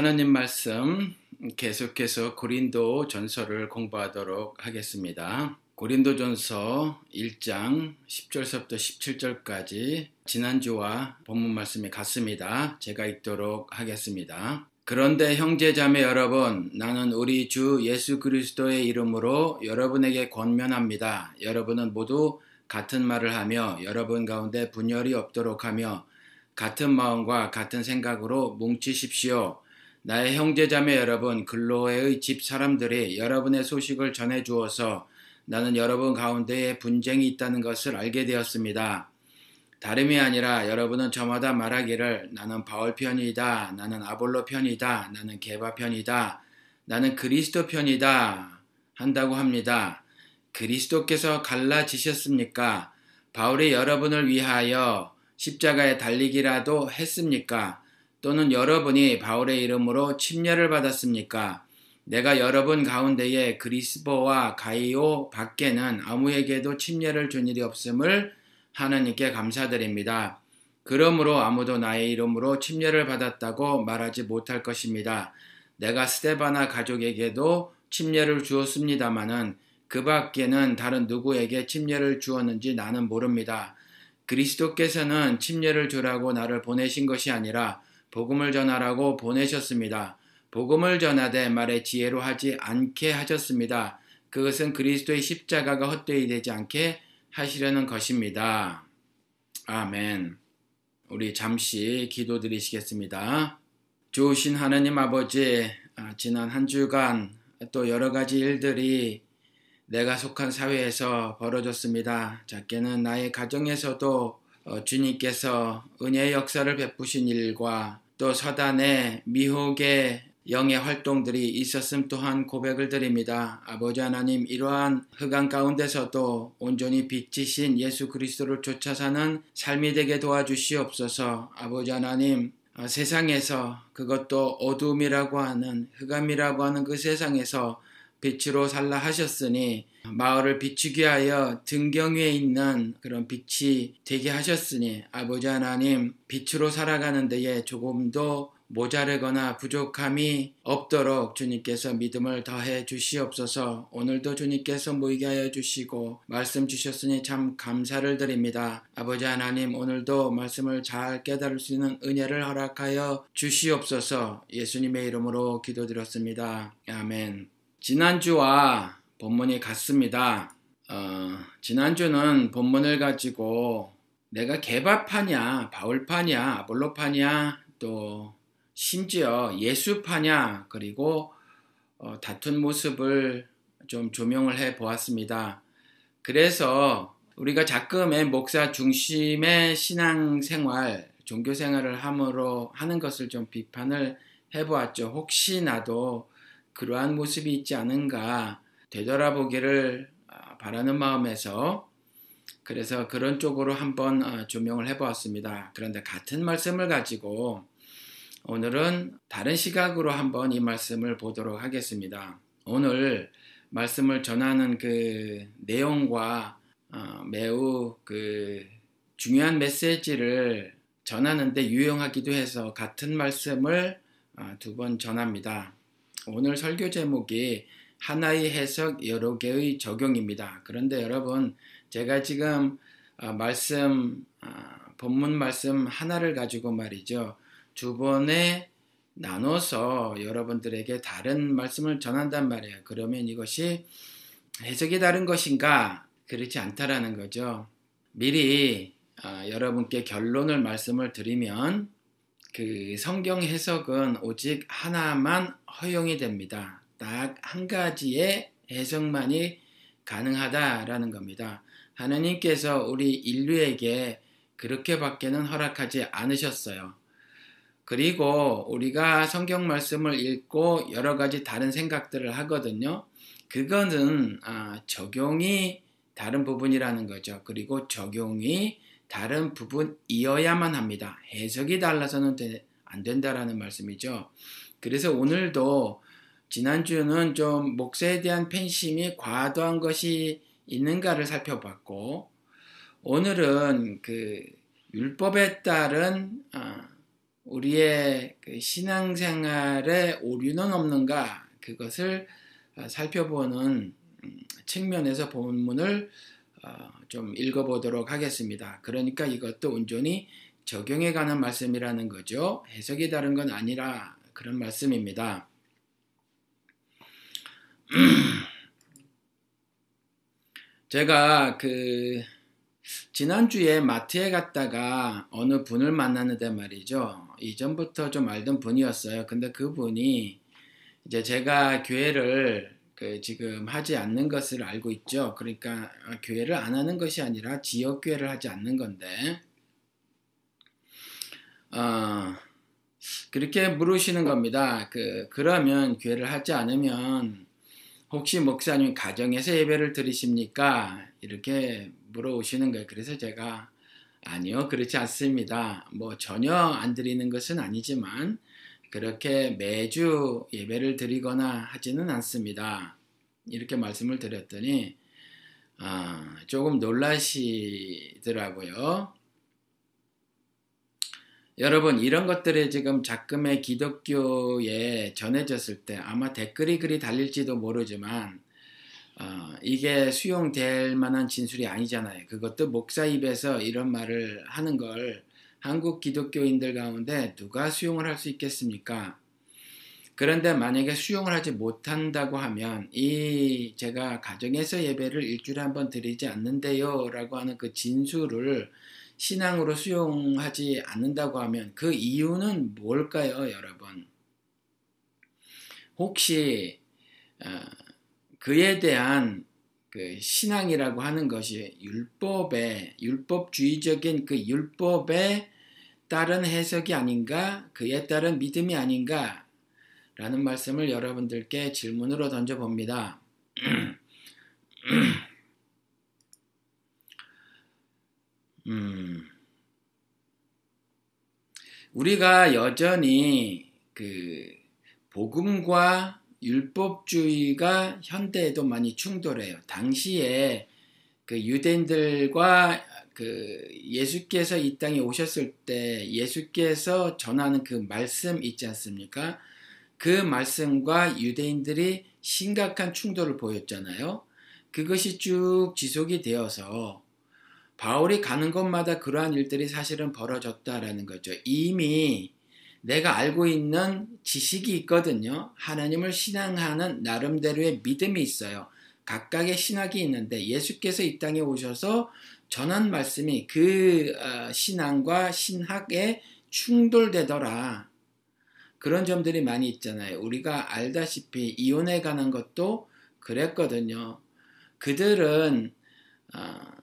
하나님 말씀 계속해서 고린도 전서를 공부하도록 하겠습니다. 고린도 전서 1장 10절서부터 17절까지 지난주와 본문 말씀이 같습니다. 제가 읽도록 하겠습니다. 그런데 형제 자매 여러분, 나는 우리 주 예수 그리스도의 이름으로 여러분에게 권면합니다. 여러분은 모두 같은 말을 하며 여러분 가운데 분열이 없도록 하며 같은 마음과 같은 생각으로 뭉치십시오. 나의 형제자매 여러분, 글로에의 집 사람들이 여러분의 소식을 전해 주어서 나는 여러분 가운데에 분쟁이 있다는 것을 알게 되었습니다. 다름이 아니라 여러분은 저마다 말하기를 나는 바울 편이다, 나는 아볼로 편이다, 나는 개바 편이다, 나는 그리스도 편이다 한다고 합니다. 그리스도께서 갈라지셨습니까? 바울이 여러분을 위하여 십자가에 달리기라도 했습니까? 또는 여러분이 바울의 이름으로 침례를 받았습니까? 내가 여러분 가운데에 그리스보와 가이오 밖에는 아무에게도 침례를 준 일이 없음을 하나님께 감사드립니다. 그러므로 아무도 나의 이름으로 침례를 받았다고 말하지 못할 것입니다. 내가 스테바나 가족에게도 침례를 주었습니다마는 그 밖에는 다른 누구에게 침례를 주었는지 나는 모릅니다. 그리스도께서는 침례를 주라고 나를 보내신 것이 아니라 복음을 전하라고 보내셨습니다. 복음을 전하되 말의 지혜로 하지 않게 하셨습니다. 그것은 그리스도의 십자가가 헛되이 되지 않게 하시려는 것입니다. 아멘. 우리 잠시 기도드리시겠습니다. 좋으신 하나님 아버지, 아, 지난 한 주간 또 여러 가지 일들이 내가 속한 사회에서 벌어졌습니다. 작게는 나의 가정에서도 어, 주님께서 은혜의 역사를 베푸신 일과 또 서단의 미혹의 영의 활동들이 있었음 또한 고백을 드립니다. 아버지 하나님 이러한 흑암 가운데서도 온전히 빛이신 예수 그리스도를 쫓아 사는 삶이 되게 도와주시옵소서. 아버지 하나님 어, 세상에서 그것도 어둠이라고 하는 흑암이라고 하는 그 세상에서 빛으로 살라 하셨으니 마을을 비추게 하여 등경 위에 있는 그런 빛이 되게 하셨으니 아버지 하나님 빛으로 살아가는 데에 조금도 모자르거나 부족함이 없도록 주님께서 믿음을 더해 주시옵소서 오늘도 주님께서 모이게 하여 주시고 말씀 주셨으니 참 감사를 드립니다. 아버지 하나님 오늘도 말씀을 잘 깨달을 수 있는 은혜를 허락하여 주시옵소서 예수님의 이름으로 기도드렸습니다. 아멘. 지난주와 본문이 같습니다. 어, 지난주는 본문을 가지고 내가 개바파냐, 바울파냐, 아볼로파냐, 또 심지어 예수파냐, 그리고 어, 다툰 모습을 좀 조명을 해 보았습니다. 그래서 우리가 자금의 목사 중심의 신앙생활, 종교생활을 함으로 하는 것을 좀 비판을 해 보았죠. 혹시나도 그러한 모습이 있지 않은가 되돌아보기를 아, 바라는 마음에서 그래서 그런 쪽으로 한번 아, 조명을 해보았습니다. 그런데 같은 말씀을 가지고 오늘은 다른 시각으로 한번 이 말씀을 보도록 하겠습니다. 오늘 말씀을 전하는 그 내용과 어, 매우 그 중요한 메시지를 전하는데 유용하기도 해서 같은 말씀을 어, 두번 전합니다. 오늘 설교 제목이 하나의 해석 여러 개의 적용입니다. 그런데 여러분 제가 지금 어, 말씀 아, 본문 말씀 하나를 가지고 말이죠. 두 번에 나눠서 여러분들에게 다른 말씀을 전한단 말이에요. 그러면 이것이 해석이 다른 것인가? 그렇지 않다라는 거죠. 미리 어, 여러분께 결론을 말씀을 드리면 그 성경 해석은 오직 하나만 허용이 됩니다. 딱 한 가지의 해석만이 가능하다라는 겁니다. 하나님께서 우리 인류에게 그렇게밖에는 허락하지 않으셨어요. 그리고 우리가 성경 말씀을 읽고 여러 가지 다른 생각들을 하거든요. 그거는 아, 적용이 다른 부분이라는 거죠. 그리고 적용이 다른 부분이어야만 합니다. 해석이 달라서는 안 된다라는 말씀이죠. 그래서 오늘도 지난주는 좀 목사에 대한 팬심이 과도한 것이 있는가를 살펴봤고 오늘은 그 율법에 따른 아, 우리의 그 신앙생활에 오류는 없는가 그것을 어, 살펴보는 음, 측면에서 본문을 어, 좀 읽어보도록 하겠습니다. 그러니까 이것도 온전히 적용해가는 말씀이라는 거죠. 해석이 다른 건 아니라 그런 말씀입니다. 제가 그 지난주에 마트에 갔다가 어느 분을 만났는데 말이죠. 이전부터 좀 알던 분이었어요. 근데 그 분이 이제 제가 교회를 그 지금 하지 않는 것을 알고 있죠. 그러니까 교회를 안 하는 것이 아니라 지역 교회를 하지 않는 건데, 어, 그렇게 물으시는 겁니다. 그 그러면 교회를 하지 않으면 혹시 목사님 가정에서 예배를 드리십니까? 이렇게 물어오시는 거예요. 그래서 제가 아니요, 그렇지 않습니다. 뭐 전혀 안 드리는 것은 아니지만 그렇게 매주 예배를 드리거나 하지는 않습니다. 이렇게 말씀을 드렸더니 아, 조금 놀라시더라고요. 여러분 이런 것들이 지금 작금의 기독교에 전해졌을 때 아마 댓글이 그리 달릴지도 모르지만 어, 이게 수용될 만한 진술이 아니잖아요. 그것도 목사 입에서 이런 말을 하는 걸 한국 기독교인들 가운데 누가 수용을 할 수 있겠습니까? 그런데 만약에 수용을 하지 못한다고 하면 이 제가 가정에서 예배를 일주일에 한 번 드리지 않는데요 라고 하는 그 진술을 신앙으로 수용하지 않는다고 하면 그 이유는 뭘까요, 여러분? 혹시 어, 그에 대한 그 신앙이라고 하는 것이 율법의 율법주의적인 그 율법에 따른 해석이 아닌가, 그에 따른 믿음이 아닌가 라는 말씀을 여러분들께 질문으로 던져 봅니다. 음, 우리가 여전히 그 복음과 율법주의가 현대에도 많이 충돌해요. 당시에 그 유대인들과 그 예수께서 이 땅에 오셨을 때 예수께서 전하는 그 말씀 있지 않습니까? 그 말씀과 유대인들이 심각한 충돌을 보였잖아요. 그것이 쭉 지속이 되어서 바울이 가는 곳마다 그러한 일들이 사실은 벌어졌다라는 거죠. 이미 내가 알고 있는 지식이 있거든요. 하나님을 신앙하는 나름대로의 믿음이 있어요. 각각의 신학이 있는데 예수께서 이 땅에 오셔서 전한 말씀이 그 어, 신앙과 신학에 충돌되더라. 그런 점들이 많이 있잖아요. 우리가 알다시피 이혼에 관한 것도 그랬거든요. 그들은 어,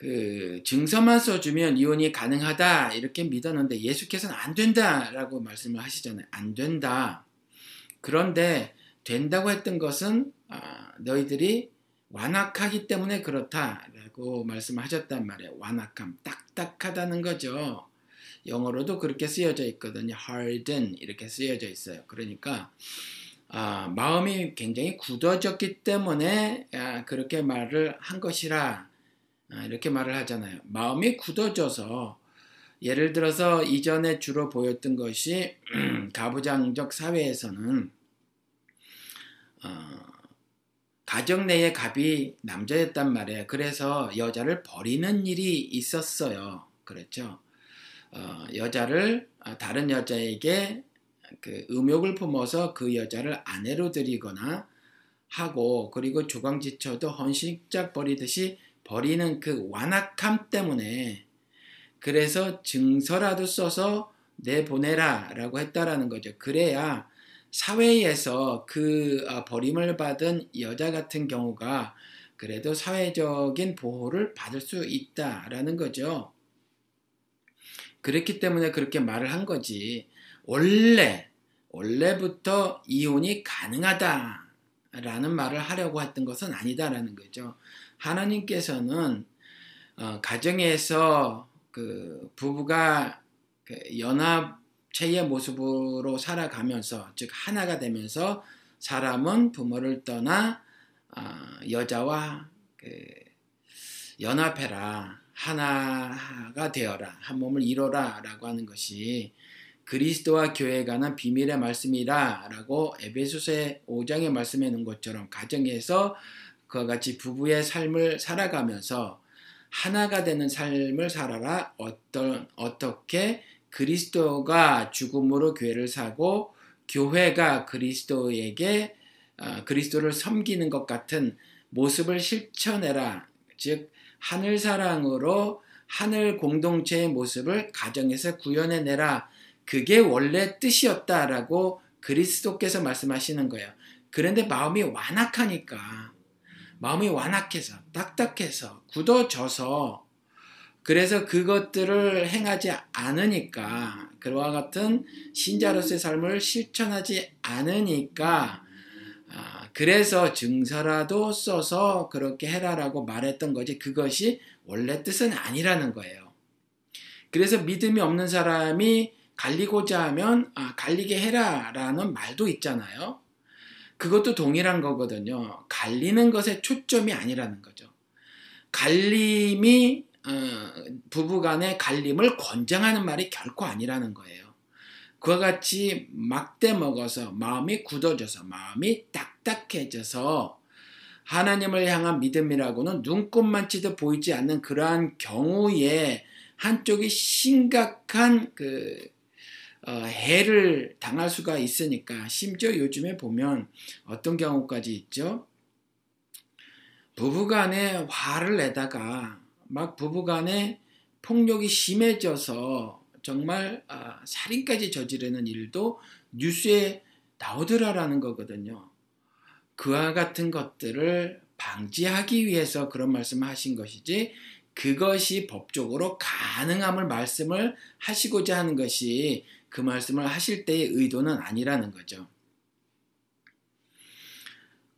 그 증서만 써주면 이혼이 가능하다 이렇게 믿었는데 예수께서는 안 된다라고 말씀을 하시잖아요. 안 된다. 그런데 된다고 했던 것은 아, 너희들이 완악하기 때문에 그렇다라고 말씀하셨단 말이에요. 완악함, 딱딱하다는 거죠. 영어로도 그렇게 쓰여져 있거든요. harden 이렇게 쓰여져 있어요. 그러니까 아, 마음이 굉장히 굳어졌기 때문에 아, 그렇게 말을 한 것이라 아, 이렇게 말을 하잖아요. 마음이 굳어져서 예를 들어서 이전에 주로 보였던 것이 가부장적 사회에서는 어, 가정 내의 갑이 남자였단 말이에요. 그래서 여자를 버리는 일이 있었어요. 그렇죠. 어, 여자를 어, 다른 여자에게 그 음욕을 품어서 그 여자를 아내로 들이거나 하고 그리고 조강지처도 헌신짝 버리듯이 버리는 그 완악함 때문에 그래서 증서라도 써서 내보내라 라고 했다라는 거죠. 그래야 사회에서 그 어, 버림을 받은 여자 같은 경우가 그래도 사회적인 보호를 받을 수 있다라는 거죠. 그렇기 때문에 그렇게 말을 한 거지. 원래, 원래부터 이혼이 가능하다라는 말을 하려고 했던 것은 아니다라는 거죠. 하나님께서는 어, 가정에서 그 부부가 그 연합체의 모습으로 살아가면서 즉 하나가 되면서 사람은 부모를 떠나 어, 여자와 그 연합해라 하나가 되어라. 한 몸을 이뤄라. 라고 하는 것이 그리스도와 교회에 관한 비밀의 말씀이라. 라고 에베소서의 5장에 말씀해 놓은 것처럼 가정에서 그와 같이 부부의 삶을 살아가면서 하나가 되는 삶을 살아라. 어떤, 어떻게 그리스도가 죽음으로 교회를 사고 교회가 그리스도에게 어, 그리스도를 섬기는 것 같은 모습을 실천해라. 즉 하늘 사랑으로 하늘 공동체의 모습을 가정에서 구현해내라. 그게 원래 뜻이었다라고 그리스도께서 말씀하시는 거예요. 그런데 마음이 완악하니까 마음이 완악해서 딱딱해서 굳어져서 그래서 그것들을 행하지 않으니까 그와 같은 신자로서의 삶을 실천하지 않으니까 아, 그래서 증서라도 써서 그렇게 해라라고 말했던 거지 그것이 원래 뜻은 아니라는 거예요. 그래서 믿음이 없는 사람이 갈리고자 하면 아, 갈리게 해라라는 말도 있잖아요. 그것도 동일한 거거든요. 갈리는 것에 초점이 아니라는 거죠. 갈림이 어, 부부간의 갈림을 권장하는 말이 결코 아니라는 거예요. 그와 같이 막대 먹어서 마음이 굳어져서 마음이 딱딱해져서 하나님을 향한 믿음이라고는 눈꽃만치도 보이지 않는 그러한 경우에 한쪽이 심각한 그 어, 해를 당할 수가 있으니까 심지어 요즘에 보면 어떤 경우까지 있죠. 부부간에 화를 내다가 막 부부간에 폭력이 심해져서 정말 아, 살인까지 저지르는 일도 뉴스에 나오더라라는 거거든요. 그와 같은 것들을 방지하기 위해서 그런 말씀을 하신 것이지 그것이 법적으로 가능함을 말씀을 하시고자 하는 것이 그 말씀을 하실 때의 의도는 아니라는 거죠.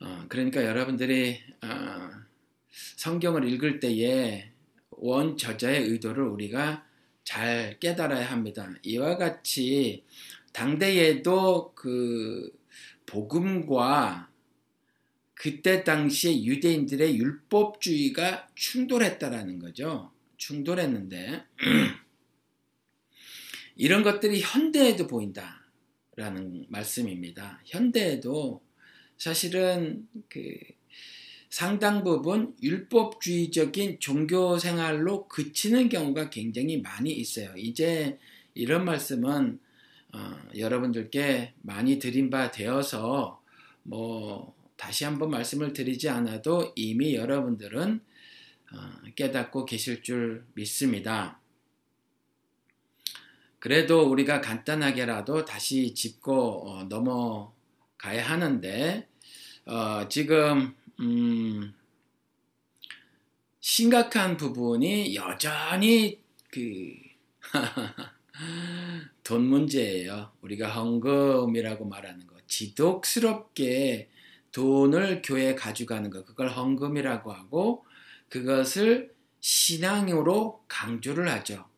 어, 그러니까 여러분들이 어, 성경을 읽을 때에 원 저자의 의도를 우리가 잘 깨달아야 합니다. 이와 같이 당대에도 그 복음과 그때 당시에 유대인들의 율법주의가 충돌했다라는 거죠. 충돌했는데 이런 것들이 현대에도 보인다라는 말씀입니다. 현대에도 사실은 그 상당 부분 율법주의적인 종교 생활로 그치는 경우가 굉장히 많이 있어요. 이제 이런 말씀은 어, 여러분들께 많이 드린 바 되어서 뭐 다시 한번 말씀을 드리지 않아도 이미 여러분들은 어, 깨닫고 계실 줄 믿습니다. 그래도 우리가 간단하게라도 다시 짚고 어, 넘어가야 하는데 어, 지금 음, 심각한 부분이 여전히 그 돈 문제예요. 우리가 헌금이라고 말하는 거. 지독스럽게 돈을 교회에 가져가는 거. 그걸 헌금이라고 하고 그것을 신앙으로 강조를 하죠.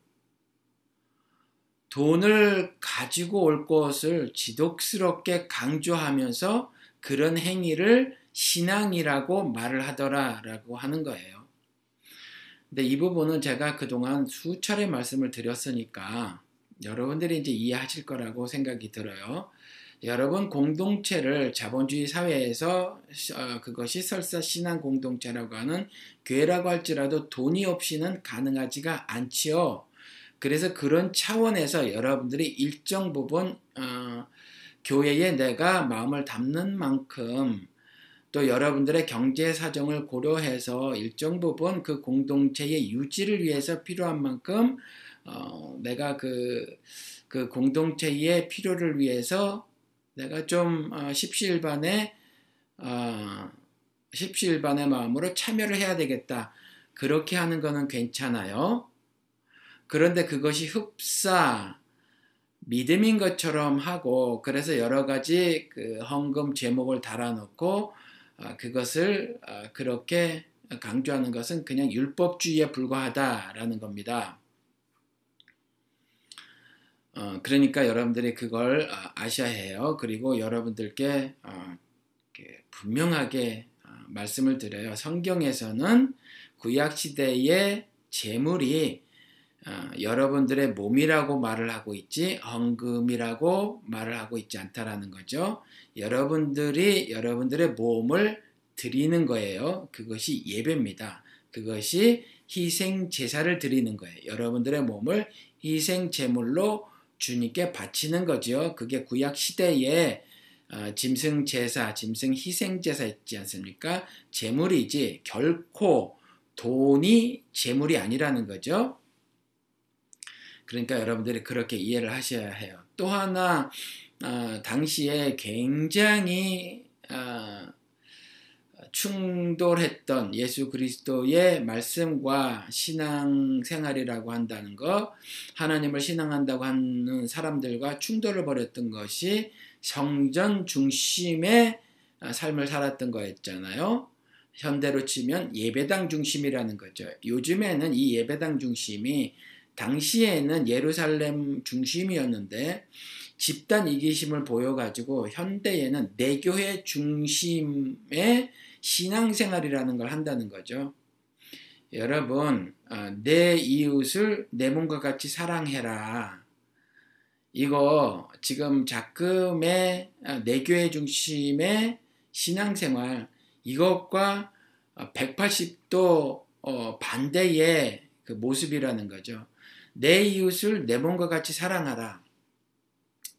돈을 가지고 올 것을 지독스럽게 강조하면서 그런 행위를 신앙이라고 말을 하더라라고 하는 거예요. 근데 이 부분은 제가 그동안 수차례 말씀을 드렸으니까 여러분들이 이제 이해하실 거라고 생각이 들어요. 여러분 공동체를 자본주의 사회에서 어, 그것이 설사 신앙 공동체라고 하는 교회라고 할지라도 돈이 없이는 가능하지가 않지요. 그래서 그런 차원에서 여러분들이 일정 부분 어, 교회에 내가 마음을 담는 만큼 또 여러분들의 경제 사정을 고려해서 일정 부분 그 공동체의 유지를 위해서 필요한 만큼 어, 내가 그, 그 공동체의 필요를 위해서 내가 좀 어, 십시일반의 어, 십시일반의 마음으로 참여를 해야 되겠다. 그렇게 하는 거는 괜찮아요. 그런데 그것이 흡사 믿음인 것처럼 하고 그래서 여러 가지 그 헌금 제목을 달아놓고 아, 그것을 아, 그렇게 강조하는 것은 그냥 율법주의에 불과하다라는 겁니다. 어, 그러니까 여러분들이 그걸 아, 아셔야 해요. 그리고 여러분들께 어, 분명하게 말씀을 드려요. 성경에서는 구약 시대의 재물이 어, 여러분들의 몸이라고 말을 하고 있지 헌금이라고 말을 하고 있지 않다라는 거죠. 여러분들이 여러분들의 몸을 드리는 거예요. 그것이 예배입니다. 그것이 희생 제사를 드리는 거예요. 여러분들의 몸을 희생 제물로 주님께 바치는 거죠. 그게 구약 시대에 어, 짐승 제사, 짐승 희생 제사 있지 않습니까? 제물이지 결코 돈이 제물이 아니라는 거죠. 그러니까 여러분들이 그렇게 이해를 하셔야 해요. 또 하나 어, 당시에 굉장히 어, 충돌했던 예수 그리스도의 말씀과 신앙생활이라고 한다는 것, 하나님을 신앙한다고 하는 사람들과 충돌을 벌였던 것이 성전 중심의 삶을 살았던 거였잖아요. 현대로 치면 예배당 중심이라는 거죠. 요즘에는 이 예배당 중심이 당시에는 예루살렘 중심이었는데 집단 이기심을 보여가지고 현대에는 내교회 중심의 신앙생활이라는 걸 한다는 거죠. 여러분, 어, 내 이웃을 내 몸과 같이 사랑해라. 이거 지금 작금의 어, 내교회 중심의 신앙생활 이것과 180도 어, 반대의 그 모습이라는 거죠. 내 이웃을 내 몸과 같이 사랑하라.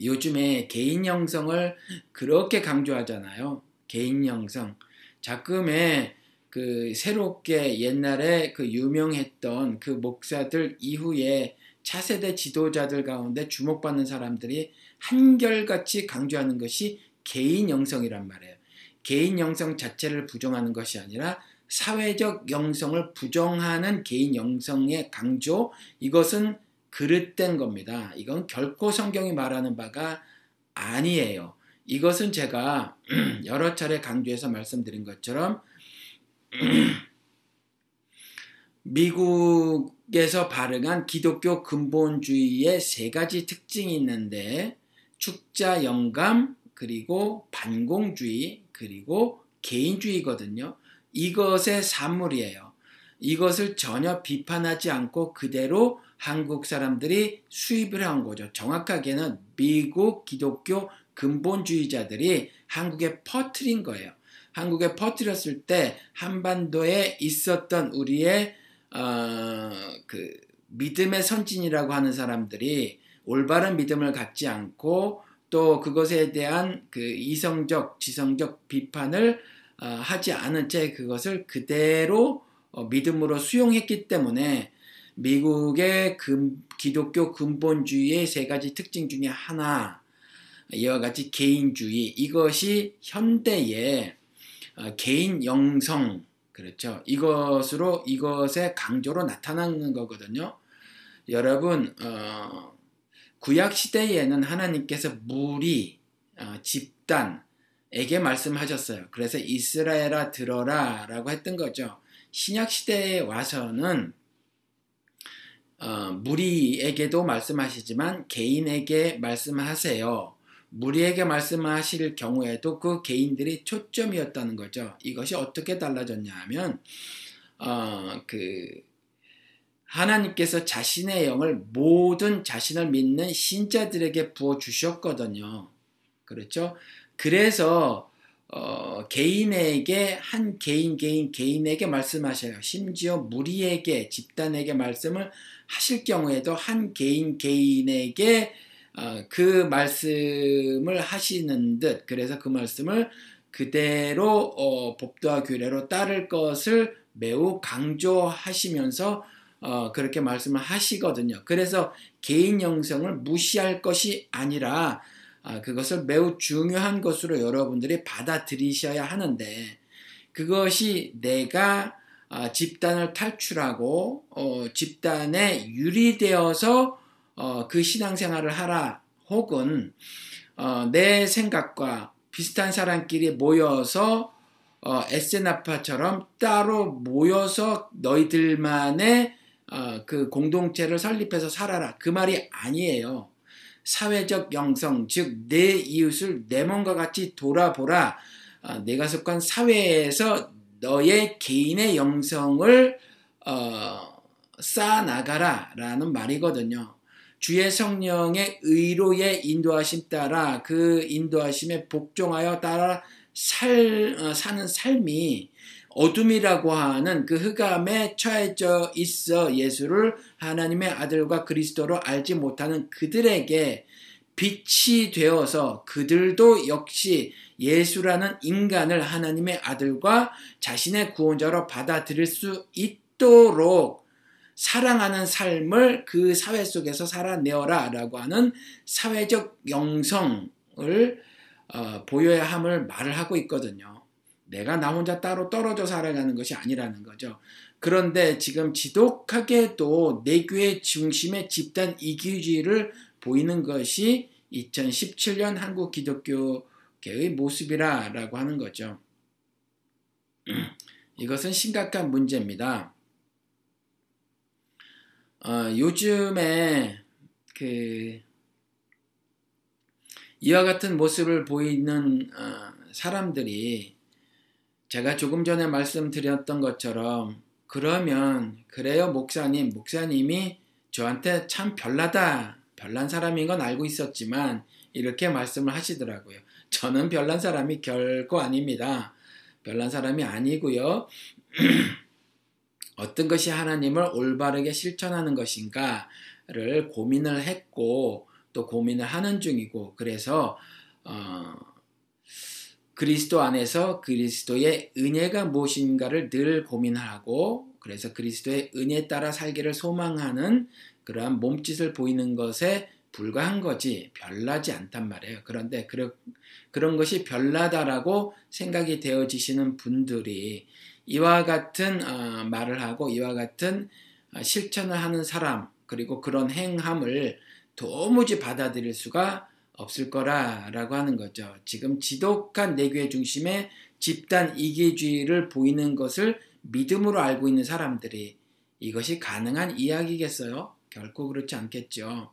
요즘에 개인 영성을 그렇게 강조하잖아요. 개인 영성. 자금에 그 새롭게 옛날에 그 유명했던 그 목사들 이후에 차세대 지도자들 가운데 주목받는 사람들이 한결같이 강조하는 것이 개인 영성이란 말이에요. 개인 영성 자체를 부정하는 것이 아니라 사회적 영성을 부정하는 개인 영성의 강조, 이것은 그릇된 겁니다. 이건 결코 성경이 말하는 바가 아니에요. 이것은 제가 여러 차례 강조해서 말씀드린 것처럼 미국에서 발행한 기독교 근본주의의 세 가지 특징이 있는데 축자 영감 그리고 반공주의 그리고 개인주의거든요. 이것의 산물이에요. 이것을 전혀 비판하지 않고 그대로 한국 사람들이 수입을 한 거죠. 정확하게는 미국 기독교 근본주의자들이 한국에 퍼트린 거예요. 한국에 퍼뜨렸을 때 한반도에 있었던 우리의 어, 그 믿음의 선진이라고 하는 사람들이 올바른 믿음을 갖지 않고 또 그것에 대한 그 이성적, 지성적 비판을 어, 하지 않은 채 그것을 그대로 어, 믿음으로 수용했기 때문에 미국의 금, 기독교 근본주의의 세 가지 특징 중에 하나 이와 같이 개인주의 이것이 현대의 어, 개인 영성 그렇죠. 이것으로 이것의 강조로 나타나는 거거든요. 여러분 어, 구약 시대에는 하나님께서 무리 어, 집단 에게 말씀하셨어요. 그래서 이스라엘아 들어라 라고 했던 거죠. 신약 시대에 와서는 어, 무리에게도 말씀하시지만 개인에게 말씀하세요. 무리에게 말씀하실 경우에도 그 개인들이 초점이었다는 거죠. 이것이 어떻게 달라졌냐 하면, 어, 그, 하나님께서 자신의 영을 모든 자신을 믿는 신자들에게 부어 주셨거든요. 그렇죠? 그래서, 어, 개인에게, 한 개인, 개인, 개인에게 말씀하셔요. 심지어 무리에게, 집단에게 말씀을 하실 경우에도 한 개인, 개인에게 어, 그 말씀을 하시는 듯 그래서 그 말씀을 그대로 어, 법도와 규례로 따를 것을 매우 강조하시면서 어, 그렇게 말씀을 하시거든요. 그래서 개인 영성을 무시할 것이 아니라 아, 그것을 매우 중요한 것으로 여러분들이 받아들이셔야 하는데 그것이 내가 아, 집단을 탈출하고 어, 집단에 유리되어서 어, 그 신앙생활을 하라 혹은 어, 내 생각과 비슷한 사람끼리 모여서 어, 에세나파처럼 따로 모여서 너희들만의 어, 그 공동체를 설립해서 살아라. 그 말이 아니에요. 사회적 영성, 즉 내 이웃을 내 몸과 같이 돌아보라. 어, 내가 속한 사회에서 너의 개인의 영성을 어, 쌓아 나가라라는 말이거든요. 주의 성령의 의로의 인도하심 따라 그 인도하심에 복종하여 따라 살, 어, 사는 삶이 어둠이라고 하는 그 흑암에 처해져 있어 예수를 하나님의 아들과 그리스도로 알지 못하는 그들에게 빛이 되어서 그들도 역시 예수라는 인간을 하나님의 아들과 자신의 구원자로 받아들일 수 있도록 사랑하는 삶을 그 사회 속에서 살아내어라 라고 하는 사회적 영성을 어, 보여야 함을 말을 하고 있거든요. 내가 나 혼자 따로 떨어져 살아가는 것이 아니라는 거죠. 그런데 지금 지독하게도 내교의 중심의 집단 이기주의를 보이는 것이 2017년 한국 기독교계의 모습이라라고 하는 거죠. 이것은 심각한 문제입니다. 어, 요즘에 그 이와 같은 모습을 보이는 어, 사람들이 제가 조금 전에 말씀드렸던 것처럼 그러면 그래요 목사님 목사님이 저한테 참 별나다 별난 사람인 건 알고 있었지만 이렇게 말씀을 하시더라고요. 저는 별난 사람이 결코 아닙니다. 별난 사람이 아니고요. 어떤 것이 하나님을 올바르게 실천하는 것인가를 고민을 했고 또 고민을 하는 중이고 그래서 어, 그리스도 안에서 그리스도의 은혜가 무엇인가를 늘 고민하고 그래서 그리스도의 은혜에 따라 살기를 소망하는 그러한 몸짓을 보이는 것에 불과한 거지 별나지 않단 말이에요. 그런데 그런 그런 것이 별나다라고 생각이 되어지시는 분들이 이와 같은 어, 말을 하고 이와 같은 어, 실천을 하는 사람 그리고 그런 행함을 도무지 받아들일 수가 없을 거라라고 하는 거죠. 지금 지독한 내교의 중심에 집단 이기주의를 보이는 것을 믿음으로 알고 있는 사람들이 이것이 가능한 이야기겠어요? 결코 그렇지 않겠죠.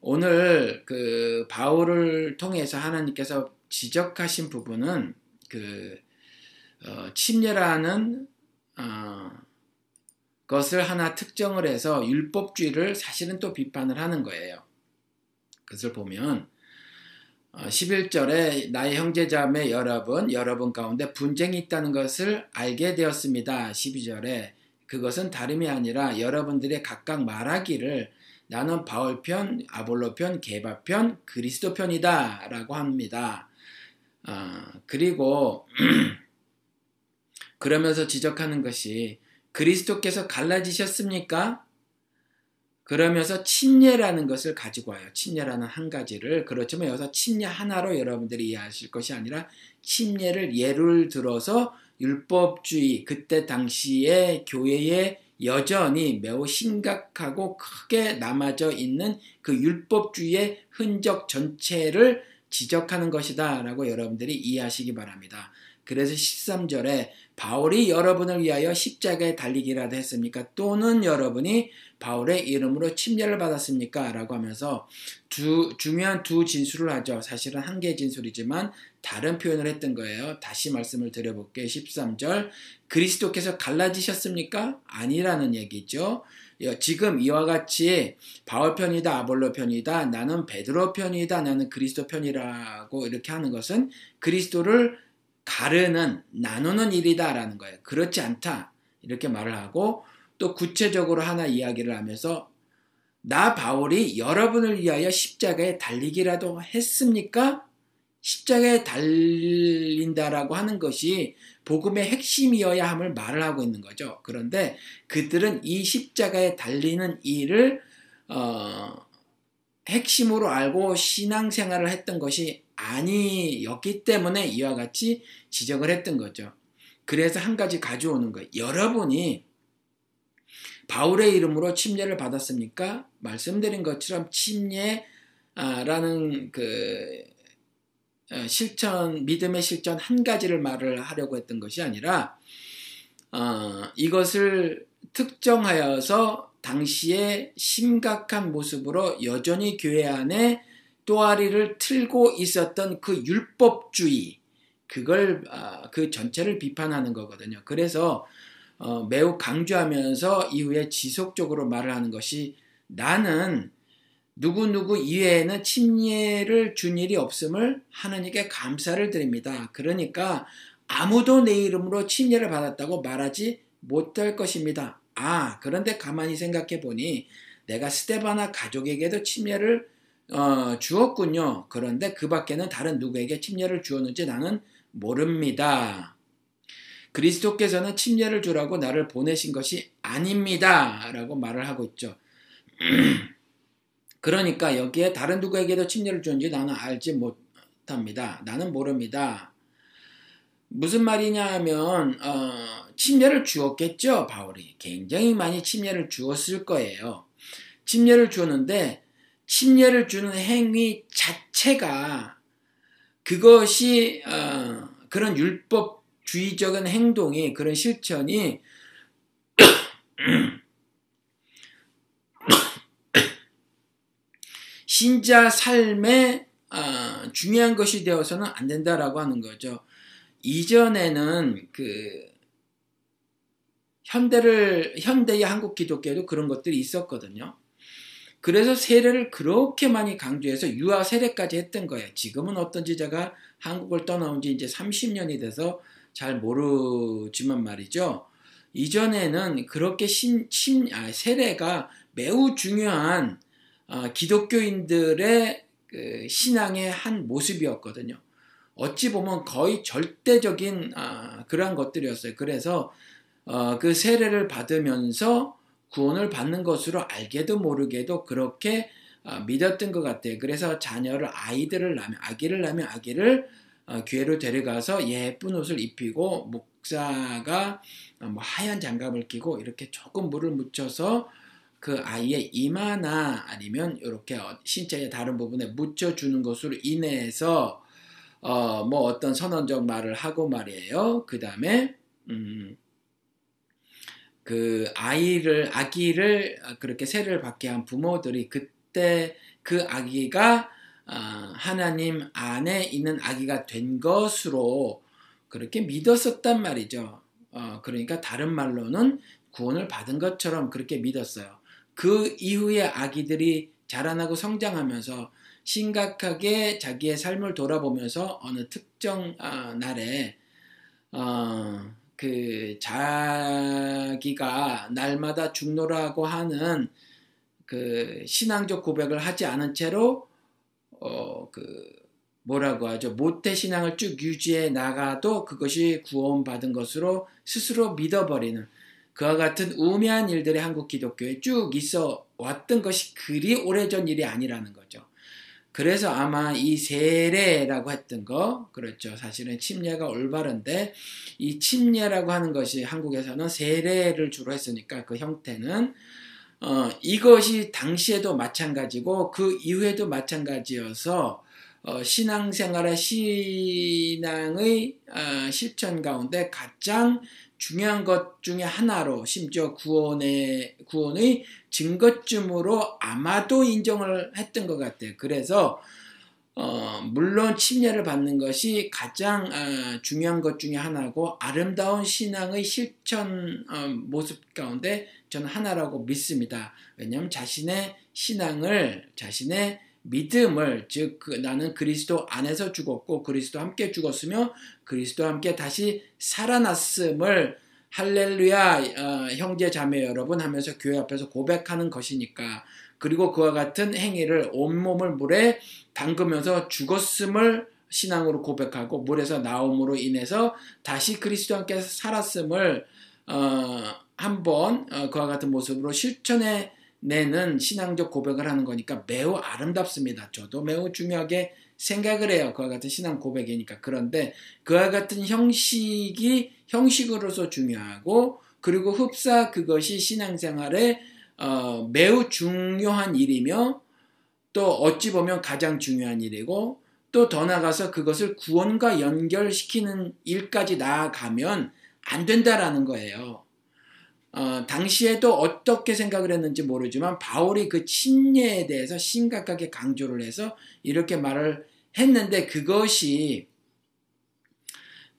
오늘 그 바울을 통해서 하나님께서 지적하신 부분은 그 어, 침례라는 어, 것을 하나 특정을 해서 율법주의를 사실은 또 비판을 하는 거예요. 그것을 보면 어, 11절에 나의 형제자매 여러분, 여러분 가운데 분쟁이 있다는 것을 알게 되었습니다. 12절에 그것은 다름이 아니라 여러분들의 각각 말하기를 나는 바울 편, 아볼로 편, 게바 편, 그리스도 편이다 라고 합니다. 어, 그리고 그러면서 지적하는 것이 그리스도께서 갈라지셨습니까? 그러면서 침례라는 것을 가지고 와요. 침례라는 한 가지를 그렇지만 여기서 침례 하나로 여러분들이 이해하실 것이 아니라 침례를 예를 들어서 율법주의 그때 당시에 교회에 여전히 매우 심각하고 크게 남아져 있는 그 율법주의의 흔적 전체를 지적하는 것이다 라고 여러분들이 이해하시기 바랍니다. 그래서 13절에 바울이 여러분을 위하여 십자가에 달리기라도 했습니까? 또는 여러분이 바울의 이름으로 침례를 받았습니까? 라고 하면서 두, 중요한 두 진술을 하죠. 사실은 한 개의 진술이지만 다른 표현을 했던 거예요. 다시 말씀을 드려볼게요. 13절. 그리스도께서 갈라지셨습니까? 아니라는 얘기죠. 지금 이와 같이 바울 편이다, 아볼로 편이다, 나는 베드로 편이다, 나는 그리스도 편이라고 이렇게 하는 것은 그리스도를 가르는 나누는 일이다라는 거예요. 그렇지 않다 이렇게 말을 하고 또 구체적으로 하나 이야기를 하면서 나 바울이 여러분을 위하여 십자가에 달리기라도 했습니까? 십자가에 달린다라고 하는 것이 복음의 핵심이어야 함을 말을 하고 있는 거죠. 그런데 그들은 이 십자가에 달리는 일을 어, 핵심으로 알고 신앙생활을 했던 것이 아니었기 때문에 이와 같이 지적을 했던 거죠. 그래서 한 가지 가져오는 거예요. 여러분이 바울의 이름으로 침례를 받았습니까? 말씀드린 것처럼 침례라는 그 어, 실천, 믿음의 실천 한 가지를 말을 하려고 했던 것이 아니라 어, 이것을 특정하여서 당시에 심각한 모습으로 여전히 교회 안에 또아리를 틀고 있었던 그 율법주의 그걸 아, 그 전체를 비판하는 거거든요. 그래서 어, 매우 강조하면서 이후에 지속적으로 말을 하는 것이 나는 누구누구 이외에는 침례를 준 일이 없음을 하나님께 감사를 드립니다. 그러니까 아무도 내 이름으로 침례를 받았다고 말하지 못할 것입니다. 아, 그런데 가만히 생각해 보니 내가 스테바나 가족에게도 침례를 어, 주었군요. 그런데 그 밖에는 다른 누구에게 침례를 주었는지 나는 모릅니다. 그리스도께서는 침례를 주라고 나를 보내신 것이 아닙니다. 라고 말을 하고 있죠. 그러니까 여기에 다른 누구에게도 침례를 주는지 나는 알지 못합니다. 나는 모릅니다. 무슨 말이냐 하면 어, 침례를 주었겠죠 바울이 굉장히 많이 침례를 주었을 거예요. 침례를 주었는데 침례를 주는 행위 자체가 그것이 어, 그런 율법주의적인 행동이 그런 실천이 신자 삶에 어, 중요한 것이 되어서는 안 된다라고 하는 거죠. 이전에는 그 현대를 현대의 한국 기독교에도 그런 것들이 있었거든요. 그래서 세례를 그렇게 많이 강조해서 유아 세례까지 했던 거예요. 지금은 어떤지 제가 한국을 떠나온 지 이제 30년이 돼서 잘 모르지만 말이죠. 이전에는 그렇게 신, 신, 아, 세례가 매우 중요한 어, 기독교인들의 그 신앙의 한 모습이었거든요. 어찌 보면 거의 절대적인 아, 그러한 것들이었어요. 그래서 어, 그 세례를 받으면서 구원을 받는 것으로 알게도 모르게도 그렇게 어, 믿었던 것 같아요. 그래서 자녀를 아이들을 낳으면 아기를 낳으면 아기를 어, 교회로 데려가서 예쁜 옷을 입히고 목사가 어, 뭐 하얀 장갑을 끼고 이렇게 조금 물을 묻혀서 그 아이의 이마나 아니면 이렇게 신체의 다른 부분에 묻혀주는 것으로 인해서 어, 뭐 어떤 선언적 말을 하고 말이에요. 그 다음에 음, 그 아이를 아기를 그렇게 세를 받게 한 부모들이 그때 그 아기가 어, 하나님 안에 있는 아기가 된 것으로 그렇게 믿었었단 말이죠. 어, 그러니까 다른 말로는 구원을 받은 것처럼 그렇게 믿었어요. 그 이후에 아기들이 자라나고 성장하면서 심각하게 자기의 삶을 돌아보면서 어느 특정 어, 날에 어, 그 자기가 날마다 죽노라고 하는 그 신앙적 고백을 하지 않은 채로 어 그 뭐라고 하죠 모태 신앙을 쭉 유지해 나가도 그것이 구원받은 것으로 스스로 믿어버리는 그와 같은 우매한 일들이 한국 기독교에 쭉 있어 왔던 것이 그리 오래전 일이 아니라는 거죠. 그래서 아마 이 세례라고 했던 거, 그렇죠. 사실은 침례가 올바른데, 이 침례라고 하는 것이 한국에서는 세례를 주로 했으니까 그 형태는, 어, 이것이 당시에도 마찬가지고 그 이후에도 마찬가지여서, 어, 신앙생활의 신앙의 어, 실천 가운데 가장 중요한 것 중에 하나로 심지어 구원의 구원의 증거쯤으로 아마도 인정을 했던 것 같아요. 그래서 어, 물론 침례를 받는 것이 가장 어, 중요한 것 중에 하나고 아름다운 신앙의 실천 어, 모습 가운데 저는 하나라고 믿습니다. 왜냐하면 자신의 신앙을 자신의 믿음을 즉 그, 나는 그리스도 안에서 죽었고 그리스도 함께 죽었으며 그리스도 함께 다시 살아났음을 할렐루야 어, 형제 자매 여러분 하면서 교회 앞에서 고백하는 것이니까. 그리고 그와 같은 행위를 온몸을 물에 담그면서 죽었음을 신앙으로 고백하고 물에서 나옴으로 인해서 다시 그리스도 함께 살았음을 어, 한번 어, 그와 같은 모습으로 실천해 내는 신앙적 고백을 하는 거니까 매우 아름답습니다. 저도 매우 중요하게 생각을 해요. 그와 같은 신앙 고백이니까. 그런데 그와 같은 형식이 형식으로서 중요하고 그리고 흡사 그것이 신앙생활에 어, 매우 중요한 일이며 또 어찌 보면 가장 중요한 일이고 또 더 나가서 그것을 구원과 연결시키는 일까지 나아가면 안 된다라는 거예요. 어, 당시에도 어떻게 생각을 했는지 모르지만 바울이 그 침례에 대해서 심각하게 강조를 해서 이렇게 말을 했는데 그것이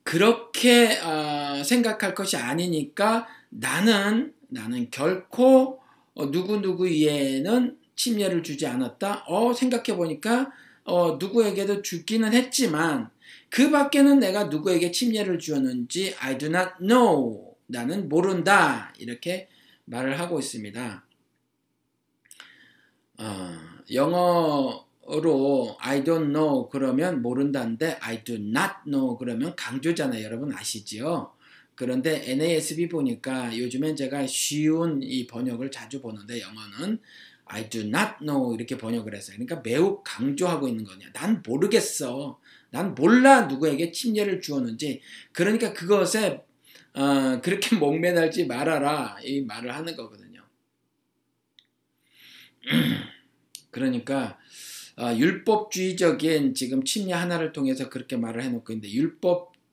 그렇게 어, 생각할 것이 아니니까 나는 나는 결코 어, 누구 누구에는 침례를 주지 않았다. 어 생각해 보니까 어, 누구에게도 주기는 했지만 그 밖에는 내가 누구에게 침례를 주었는지 I do not know. 나는 모른다. 이렇게 말을 하고 있습니다. 어, 영어로 I don't know 그러면 모른다인데 I do not know 그러면 강조잖아요. 여러분 아시지요? 그런데 NASB 보니까 요즘엔 제가 쉬운 이 번역을 자주 보는데 영어는 I do not know 이렇게 번역을 했어요. 그러니까 매우 강조하고 있는 거냐. 난 모르겠어. 난 몰라 누구에게 침례를 주었는지. 그러니까 그것에 어, 그렇게 목매달지 말아라 이 말을 하는 거거든요. 그러니까 어, 율법주의적인 지금 침례 하나를 통해서 그렇게 말을 해놓고 있는데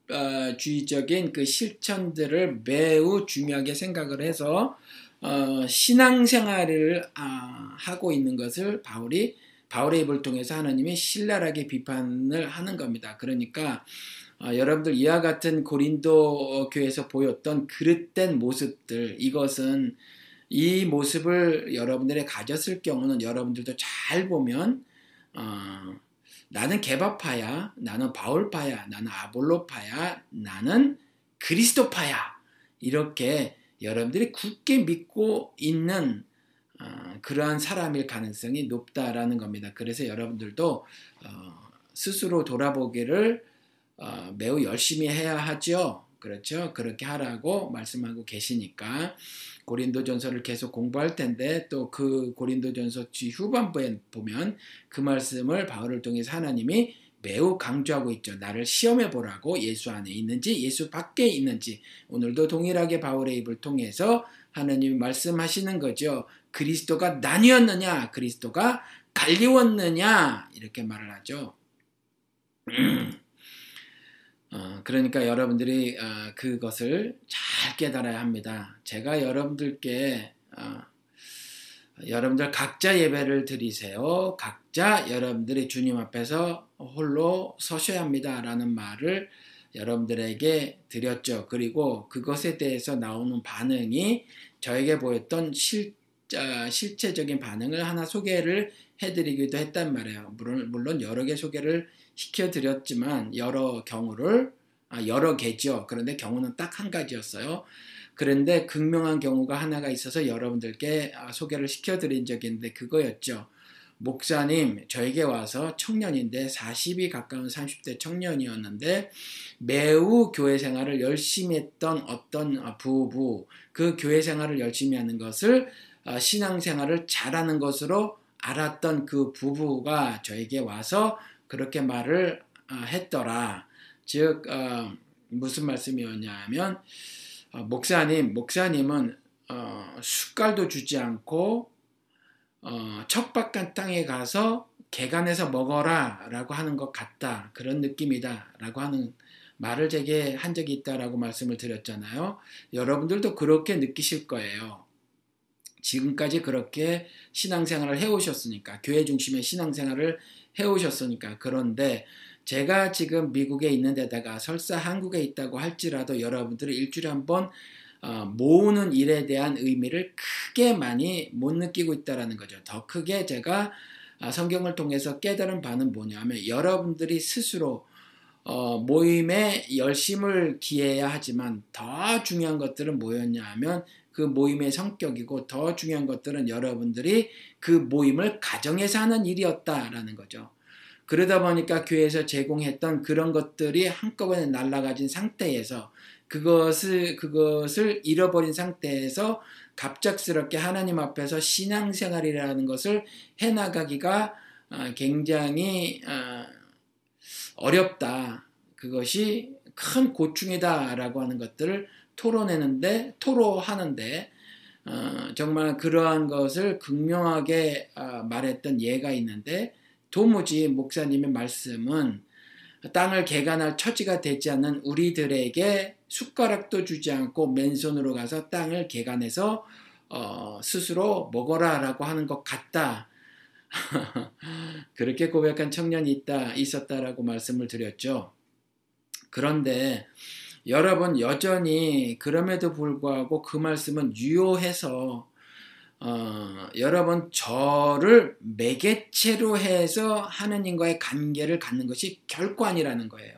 율법주의적인 어, 그 실천들을 매우 중요하게 생각을 해서 어, 신앙생활을 아, 하고 있는 것을 바울이 바울의 입을 통해서 하나님이 신랄하게 비판을 하는 겁니다. 그러니까 어, 여러분들 이와 같은 고린도 교회에서 보였던 그릇된 모습들 이것은 이 모습을 여러분들이 가졌을 경우는 여러분들도 잘 보면 어, 나는 개바파야, 나는 바울파야, 나는 아볼로파야, 나는 그리스도파야 이렇게 여러분들이 굳게 믿고 있는 어, 그러한 사람일 가능성이 높다라는 겁니다. 그래서 여러분들도 어, 스스로 돌아보기를 어, 매우 열심히 해야 하죠. 그렇죠? 그렇게 하라고 말씀하고 계시니까 고린도전서를 계속 공부할 텐데 또 그 고린도전서 후반부에 보면 그 말씀을 바울을 통해서 하나님이 매우 강조하고 있죠. 나를 시험해 보라고 예수 안에 있는지 예수 밖에 있는지 오늘도 동일하게 바울의 입을 통해서 하나님이 말씀하시는 거죠. 그리스도가 나뉘었느냐 그리스도가 갈리웠느냐 이렇게 말을 하죠. 어, 그러니까 여러분들이 어, 그것을 잘 깨달아야 합니다. 제가 여러분들께 어, 여러분들 각자 예배를 드리세요. 각자 여러분들이 주님 앞에서 홀로 서셔야 합니다라는 말을 여러분들에게 드렸죠. 그리고 그것에 대해서 나오는 반응이 저에게 보였던 실, 어, 실체적인 반응을 하나 소개를 해드리기도 했단 말이에요. 물론 여러 개 소개를 시켜드렸지만 여러 경우를 아, 여러 개죠. 그런데 경우는 딱 한 가지였어요. 그런데 극명한 경우가 하나가 있어서 여러분들께 아, 소개를 시켜드린 적이 있는데 그거였죠. 목사님, 저에게 와서 청년인데 40이 가까운 30대 청년이었는데 매우 교회 생활을 열심히 했던 어떤 부부, 그 교회 생활을 열심히 하는 것을 아, 신앙 생활을 잘하는 것으로 알았던 그 부부가 저에게 와서 그렇게 말을 어, 했더라. 즉 어, 무슨 말씀이었냐면 어, 목사님, 목사님은 숟갈도 주지 않고 척박한 땅에 가서 개간해서 먹어라라고 하는 것 같다. 그런 느낌이다라고 하는 말을 제게 한 적이 있다라고 말씀을 드렸잖아요. 여러분들도 그렇게 느끼실 거예요. 지금까지 그렇게 신앙생활을 해오셨으니까 교회 중심의 신앙생활을 해오셨으니까 그런데 제가 지금 미국에 있는 데다가 설사 한국에 있다고 할지라도 여러분들이 일주일에 한번 어, 모으는 일에 대한 의미를 크게 많이 못 느끼고 있다는 거죠. 더 크게 제가 아, 성경을 통해서 깨달은 바는 뭐냐면 여러분들이 스스로 어, 모임에 열심을 기해야 하지만 더 중요한 것들은 뭐였냐 하면 그 모임의 성격이고 더 중요한 것들은 여러분들이 그 모임을 가정에서 하는 일이었다라는 거죠. 그러다 보니까 교회에서 제공했던 그런 것들이 한꺼번에 날라가진 상태에서 그것을 그것을 잃어버린 상태에서 갑작스럽게 하나님 앞에서 신앙생활이라는 것을 해나가기가 어, 굉장히 어, 어렵다. 그것이 큰 고충이다라고 하는 것들을 토론하는데 토로하는데 어, 정말 그러한 것을 극명하게 어, 말했던 예가 있는데 도무지 목사님의 말씀은 땅을 개간할 처지가 되지 않는 우리들에게 숟가락도 주지 않고 맨손으로 가서 땅을 개간해서 어, 스스로 먹어라라고 하는 것 같다. 그렇게 고백한 청년이 있다 있었다라고 말씀을 드렸죠. 그런데 여러분 여전히 그럼에도 불구하고 그 말씀은 유효해서 어, 여러분 저를 매개체로 해서 하느님과의 관계를 갖는 것이 결코 아니라는 거예요.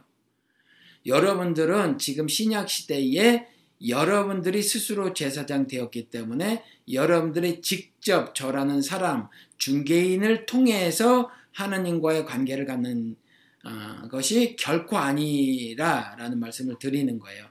여러분들은 지금 신약 시대에 여러분들이 스스로 제사장 되었기 때문에 여러분들이 직접 저라는 사람 중개인을 통해서 하느님과의 관계를 갖는 어, 것이 결코 아니라라는 말씀을 드리는 거예요.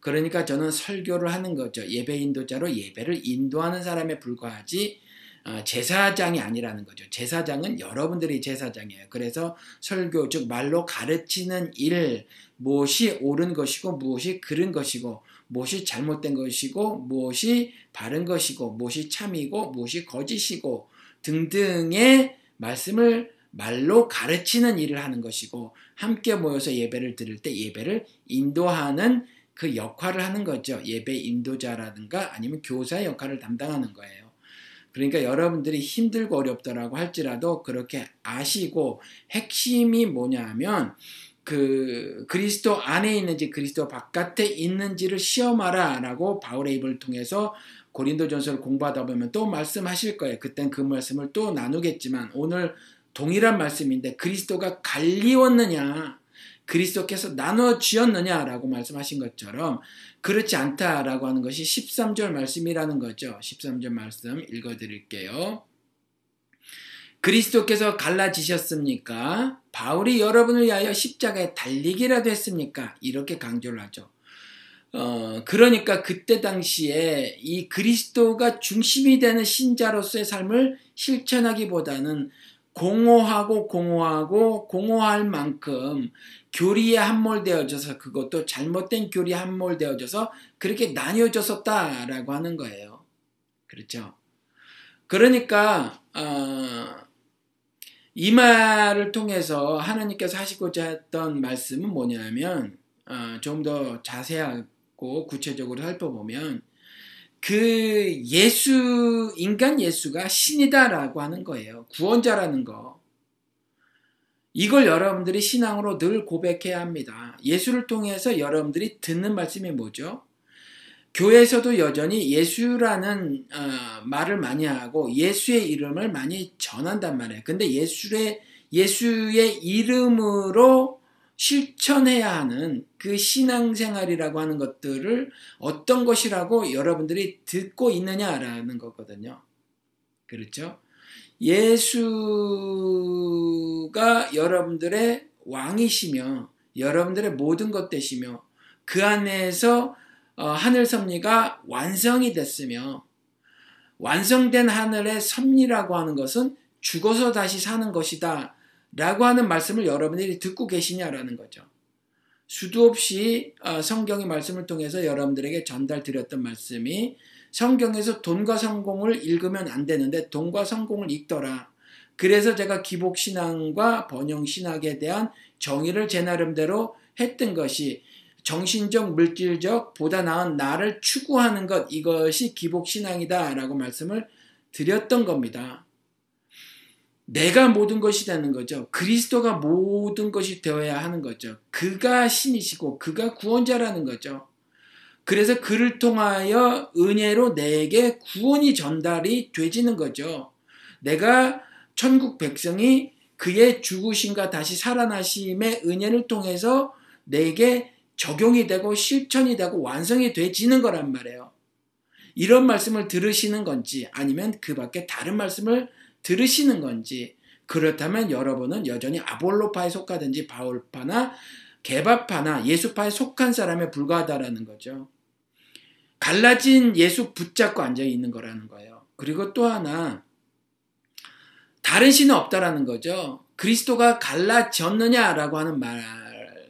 그러니까 저는 설교를 하는 거죠. 예배 인도자로 예배를 인도하는 사람에 불과하지 어, 제사장이 아니라는 거죠. 제사장은 여러분들이 제사장이에요. 그래서 설교, 즉 말로 가르치는 일, 무엇이 옳은 것이고 무엇이 그른 것이고 무엇이 잘못된 것이고 무엇이 바른 것이고 무엇이 참이고 무엇이 거짓이고 등등의 말씀을 말로 가르치는 일을 하는 것이고 함께 모여서 예배를 드릴 때 예배를 인도하는 그 역할을 하는 거죠. 예배 인도자라든가 아니면 교사의 역할을 담당하는 거예요. 그러니까 여러분들이 힘들고 어렵더라고 할지라도 그렇게 아시고 핵심이 뭐냐면 그 그리스도 안에 있는지 그리스도 바깥에 있는지를 시험하라라고 바울의 입을 통해서 고린도전서를 공부하다 보면 또 말씀하실 거예요. 그땐 그 말씀을 또 나누겠지만 오늘 동일한 말씀인데 그리스도가 갈리웠느냐 그리스도께서 나눠 주었느냐라고 말씀하신 것처럼 그렇지 않다라고 하는 것이 13절 말씀이라는 거죠. 13절 말씀 읽어 드릴게요. 그리스도께서 갈라지셨습니까? 바울이 여러분을 위하여 십자가에 달리기라도 했습니까? 이렇게 강조를 하죠. 어, 그러니까 그때 당시에 이 그리스도가 중심이 되는 신자로서의 삶을 실천하기보다는 공허하고 공허하고 공허할 만큼 교리에 함몰되어져서 그것도 잘못된 교리에 함몰되어져서 그렇게 나뉘어졌었다라고 하는 거예요. 그렇죠? 그러니까 어, 이 말을 통해서 하나님께서 하시고자 했던 말씀은 뭐냐면 어, 좀 더 자세하고 구체적으로 살펴보면 그 예수 인간 예수가 신이다라고 하는 거예요. 구원자라는 거. 이걸 여러분들이 신앙으로 늘 고백해야 합니다. 예수를 통해서 여러분들이 듣는 말씀이 뭐죠? 교회에서도 여전히 예수라는 어, 말을 많이 하고 예수의 이름을 많이 전한단 말이에요. 근데 예수의 예수의 이름으로 실천해야 하는 그 신앙생활이라고 하는 것들을 어떤 것이라고 여러분들이 듣고 있느냐라는 거거든요. 그렇죠? 예수가 여러분들의 왕이시며 여러분들의 모든 것 되시며 그 안에서 어, 하늘 섭리가 완성이 됐으며 완성된 하늘의 섭리라고 하는 것은 죽어서 다시 사는 것이다 라고 하는 말씀을 여러분들이 듣고 계시냐라는 거죠. 수도 없이 어, 성경의 말씀을 통해서 여러분들에게 전달드렸던 말씀이 성경에서 돈과 성공을 읽으면 안 되는데 돈과 성공을 읽더라. 그래서 제가 기복신앙과 번영신학에 대한 정의를 제 나름대로 했던 것이 정신적, 물질적, 보다 나은 나를 추구하는 것, 이것이 기복신앙이다라고 말씀을 드렸던 겁니다. 내가 모든 것이 되는 거죠. 그리스도가 모든 것이 되어야 하는 거죠. 그가 신이시고, 그가 구원자라는 거죠. 그래서 그를 통하여 은혜로 내게 구원이 전달이 되지는 거죠. 내가 천국 백성이 그의 죽으심과 다시 살아나심의 은혜를 통해서 내게 적용이 되고 실천이 되고 완성이 되지는 거란 말이에요. 이런 말씀을 들으시는 건지 아니면 그 밖에 다른 말씀을 들으시는 건지 그렇다면 여러분은 여전히 아볼로파에 속하든지 바울파나 개바파나 예수파에 속한 사람에 불과하다라는 거죠. 갈라진 예수 붙잡고 앉아 있는 거라는 거예요. 그리고 또 하나 다른 신은 없다라는 거죠. 그리스도가 갈라졌느냐라고 하는 말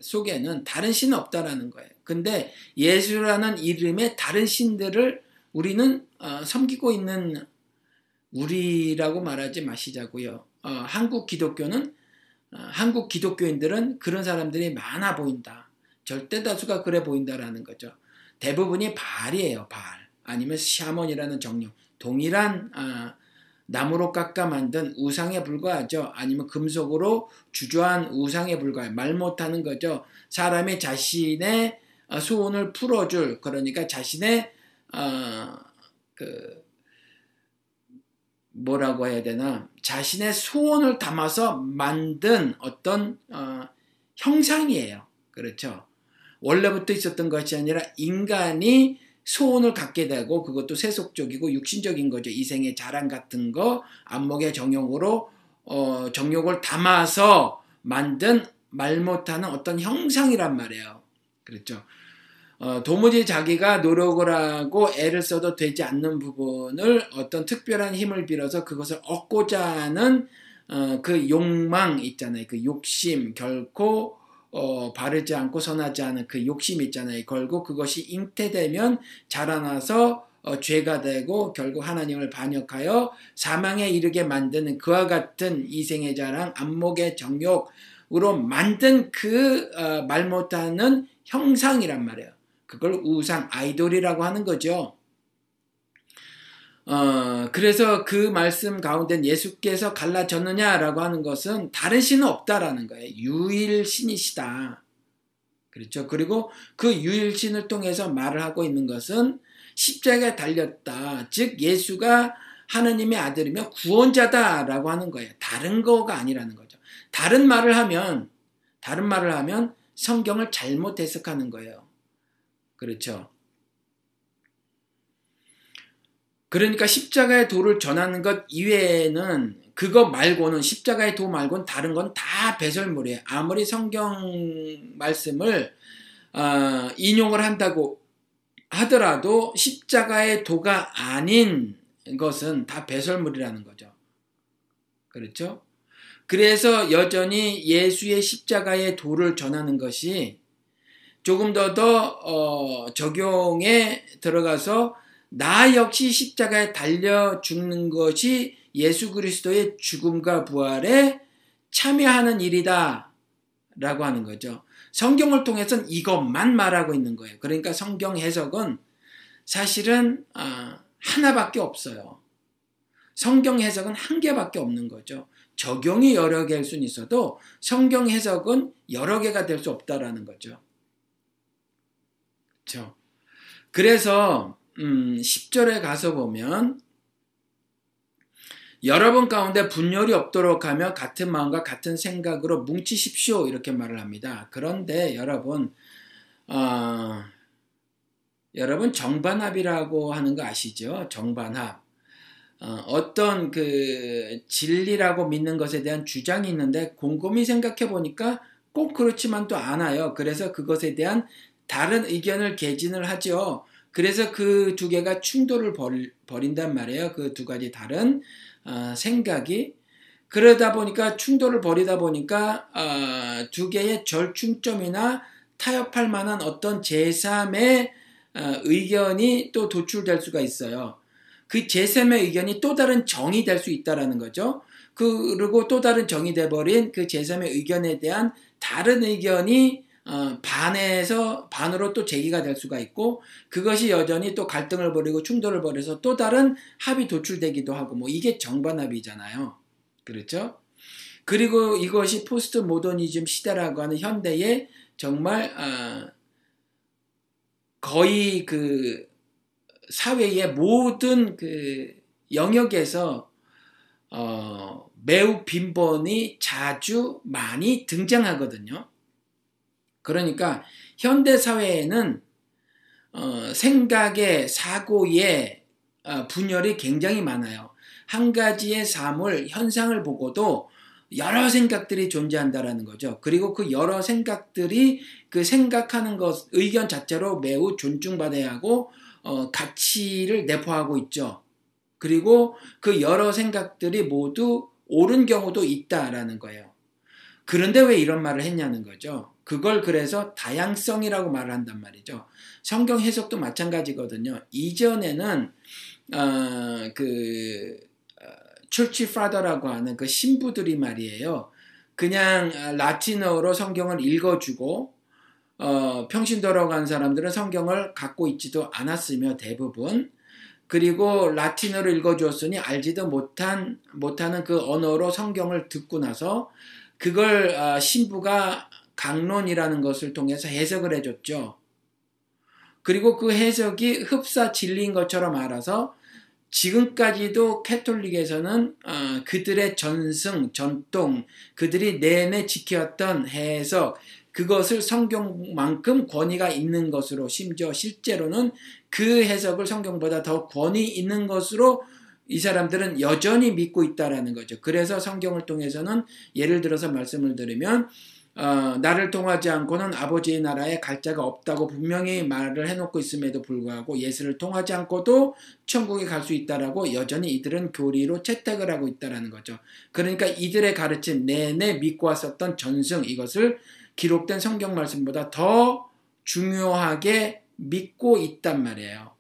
속에는 다른 신은 없다라는 거예요. 근데 예수라는 이름의 다른 신들을 우리는 어, 섬기고 있는 우리라고 말하지 마시자고요. 어, 한국 기독교는 어, 한국 기독교인들은 그런 사람들이 많아 보인다. 절대 다수가 그래 보인다라는 거죠. 대부분이 발이에요. 발 아니면 샤먼이라는 정령 동일한 어, 나무로 깎아 만든 우상에 불과하죠. 아니면 금속으로 주조한 우상에 불과해 말 못하는 거죠. 사람이 자신의 어, 소원을 풀어줄 그러니까 자신의 어, 그 뭐라고 해야 되나 자신의 소원을 담아서 만든 어떤 어, 형상이에요. 그렇죠. 원래부터 있었던 것이 아니라 인간이 소원을 갖게 되고 그것도 세속적이고 육신적인 거죠. 이생의 자랑 같은 거 안목의 정욕으로 어, 정욕을 담아서 만든 말 못하는 어떤 형상이란 말이에요. 그렇죠. 어, 도무지 자기가 노력을 하고 애를 써도 되지 않는 부분을 어떤 특별한 힘을 빌어서 그것을 얻고자 하는 어, 그 욕망 있잖아요. 그 욕심 결코 어, 바르지 않고 선하지 않은 그 욕심 있잖아요. 결국 그것이 잉태되면 자라나서 어, 죄가 되고 결국 하나님을 반역하여 사망에 이르게 만드는 그와 같은 이생의 자랑, 안목의 정욕으로 만든 그말 어, 못하는 형상이란 말이에요. 그걸 우상, 아이돌이라고 하는 거죠. 어, 그래서 그 말씀 가운데 예수께서 갈라졌느냐라고 하는 것은 다른 신은 없다라는 거예요. 유일신이시다. 그렇죠. 그리고 그 유일신을 통해서 말을 하고 있는 것은 십자가에 달렸다. 즉, 예수가 하느님의 아들이며 구원자다라고 하는 거예요. 다른 거가 아니라는 거죠. 다른 말을 하면, 다른 말을 하면 성경을 잘못 해석하는 거예요. 그렇죠. 그러니까 십자가의 도를 전하는 것 이외에는 그거 말고는 십자가의 도 말고는 다른 건 다 배설물이에요. 아무리 성경 말씀을 어, 인용을 한다고 하더라도 십자가의 도가 아닌 것은 다 배설물이라는 거죠. 그렇죠? 그래서 여전히 예수의 십자가의 도를 전하는 것이 조금 더 더 어, 적용에 들어가서 나 역시 십자가에 달려 죽는 것이 예수 그리스도의 죽음과 부활에 참여하는 일이다. 라고 하는 거죠. 성경을 통해서는 이것만 말하고 있는 거예요. 그러니까 성경 해석은 사실은 어, 하나밖에 없어요. 성경 해석은 한 개밖에 없는 거죠. 적용이 여러 개일 수는 있어도 성경 해석은 여러 개가 될 수 없다라는 거죠. 그렇죠. 그래서 음, 10절에 가서 보면 여러분 가운데 분열이 없도록 하며 같은 마음과 같은 생각으로 뭉치십시오 이렇게 말을 합니다. 그런데 여러분 어, 여러분 정반합이라고 하는 거 아시죠? 정반합. 어, 떤그 진리라고 믿는 것에 대한 주장이 있는데 곰곰이 생각해 보니까 꼭 그렇지만 또 않아요. 그래서 그것에 대한 다른 의견을 개진을 하죠. 그래서 그 두 개가 충돌을 벌, 벌인단 말이에요. 그 두 가지 다른 어, 생각이 그러다 보니까 충돌을 벌이다 보니까 어, 두 개의 절충점이나 타협할 만한 어떤 제3의 어, 의견이 또 도출될 수가 있어요. 그 제3의 의견이 또 다른 정이 될 수 있다라는 거죠. 그리고 또 다른 정이 돼버린 그 제3의 의견에 대한 다른 의견이 어, 반에서 반으로 또 제기가 될 수가 있고 그것이 여전히 또 갈등을 벌이고 충돌을 벌여서 또 다른 합이 도출되기도 하고 뭐 이게 정반합이잖아요. 그렇죠? 그리고 이것이 포스트 모더니즘 시대라고 하는 현대의 정말 어, 거의 그 사회의 모든 그 영역에서 어, 매우 빈번히 자주 많이 등장하거든요. 그러니까 현대 사회에는 어, 생각의 사고의 어, 분열이 굉장히 많아요. 한 가지의 사물 현상을 보고도 여러 생각들이 존재한다라는 거죠. 그리고 그 여러 생각들이 그 생각하는 것 의견 자체로 매우 존중받아야 하고 어, 가치를 내포하고 있죠. 그리고 그 여러 생각들이 모두 옳은 경우도 있다라는 거예요. 그런데 왜 이런 말을 했냐는 거죠. 그걸 그래서 다양성이라고 말을 한단 말이죠. 성경 해석도 마찬가지거든요. 이전에는 어, 그 출치 파더라고 하는 그 신부들이 말이에요. 그냥 라틴어로 성경을 읽어주고 어, 평신도로 간 사람들은 성경을 갖고 있지도 않았으며 대부분 그리고 라틴어로 읽어주었으니 알지도 못한 못하는 그 언어로 성경을 듣고 나서 그걸 어, 신부가 강론이라는 것을 통해서 해석을 해줬죠. 그리고 그 해석이 흡사 진리인 것처럼 알아서 지금까지도 캐톨릭에서는 어, 그들의 전승, 전통, 그들이 내내 지켜왔던 해석, 그것을 성경만큼 권위가 있는 것으로 심지어 실제로는 그 해석을 성경보다 더 권위 있는 것으로 이 사람들은 여전히 믿고 있다라는 거죠. 그래서 성경을 통해서는 예를 들어서 말씀을 드리면 어, 나를 통하지 않고는 아버지의 나라에 갈 자가 없다고 분명히 말을 해놓고 있음에도 불구하고 예수를 통하지 않고도 천국에 갈 수 있다라고 여전히 이들은 교리로 채택을 하고 있다라는 거죠. 그러니까 이들의 가르침 내내 믿고 왔었던 전승 이것을 기록된 성경 말씀보다 더 중요하게 믿고 있단 말이에요.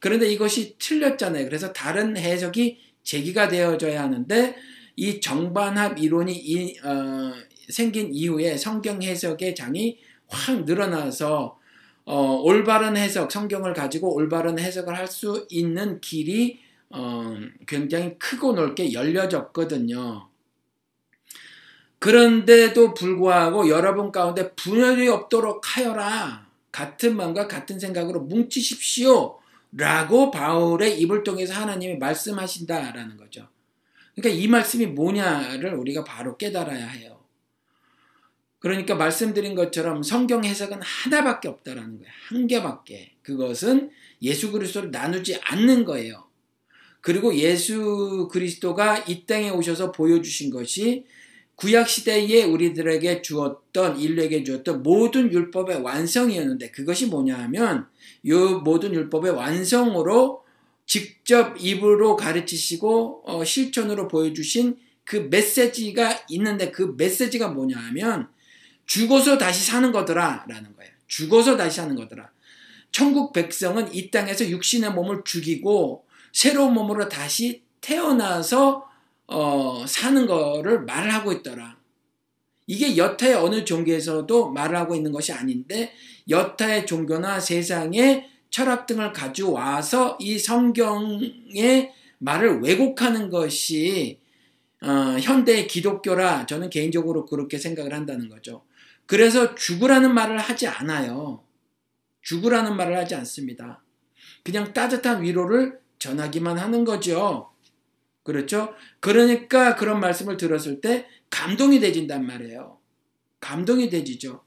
그런데 이것이 틀렸잖아요. 그래서 다른 해석이 제기가 되어져야 하는데 이 정반합 이론이 이, 어, 생긴 이후에 성경 해석의 장이 확 늘어나서 어, 올바른 해석, 성경을 가지고 올바른 해석을 할 수 있는 길이 어, 굉장히 크고 넓게 열려졌거든요. 그런데도 불구하고 여러분 가운데 분열이 없도록 하여라. 같은 마음과 같은 생각으로 뭉치십시오. 라고 바울의 입을 통해서 하나님이 말씀하신다라는 거죠. 그러니까 이 말씀이 뭐냐를 우리가 바로 깨달아야 해요. 그러니까 말씀드린 것처럼 성경 해석은 하나밖에 없다라는 거예요. 한 개밖에. 그것은 예수 그리스도를 나누지 않는 거예요. 그리고 예수 그리스도가 이 땅에 오셔서 보여주신 것이 구약 시대에 우리들에게 주었던 인류에게 주었던 모든 율법의 완성이었는데 그것이 뭐냐 하면 이 모든 율법의 완성으로 직접 입으로 가르치시고 어, 실천으로 보여주신 그 메시지가 있는데 그 메시지가 뭐냐 하면 죽어서 다시 사는 거더라 라는 거예요. 죽어서 다시 사는 거더라. 천국 백성은 이 땅에서 육신의 몸을 죽이고 새로운 몸으로 다시 태어나서 어, 사는 거를 말을 하고 있더라. 이게 여타의 어느 종교에서도 말을 하고 있는 것이 아닌데 여타의 종교나 세상의 철학 등을 가져와서 이 성경의 말을 왜곡하는 것이 어, 현대 기독교라 저는 개인적으로 그렇게 생각을 한다는 거죠. 그래서 죽으라는 말을 하지 않아요. 죽으라는 말을 하지 않습니다. 그냥 따뜻한 위로를 전하기만 하는 거죠. 그렇죠? 그러니까 그런 말씀을 들었을 때 감동이 되진단 말이에요. 감동이 되지죠.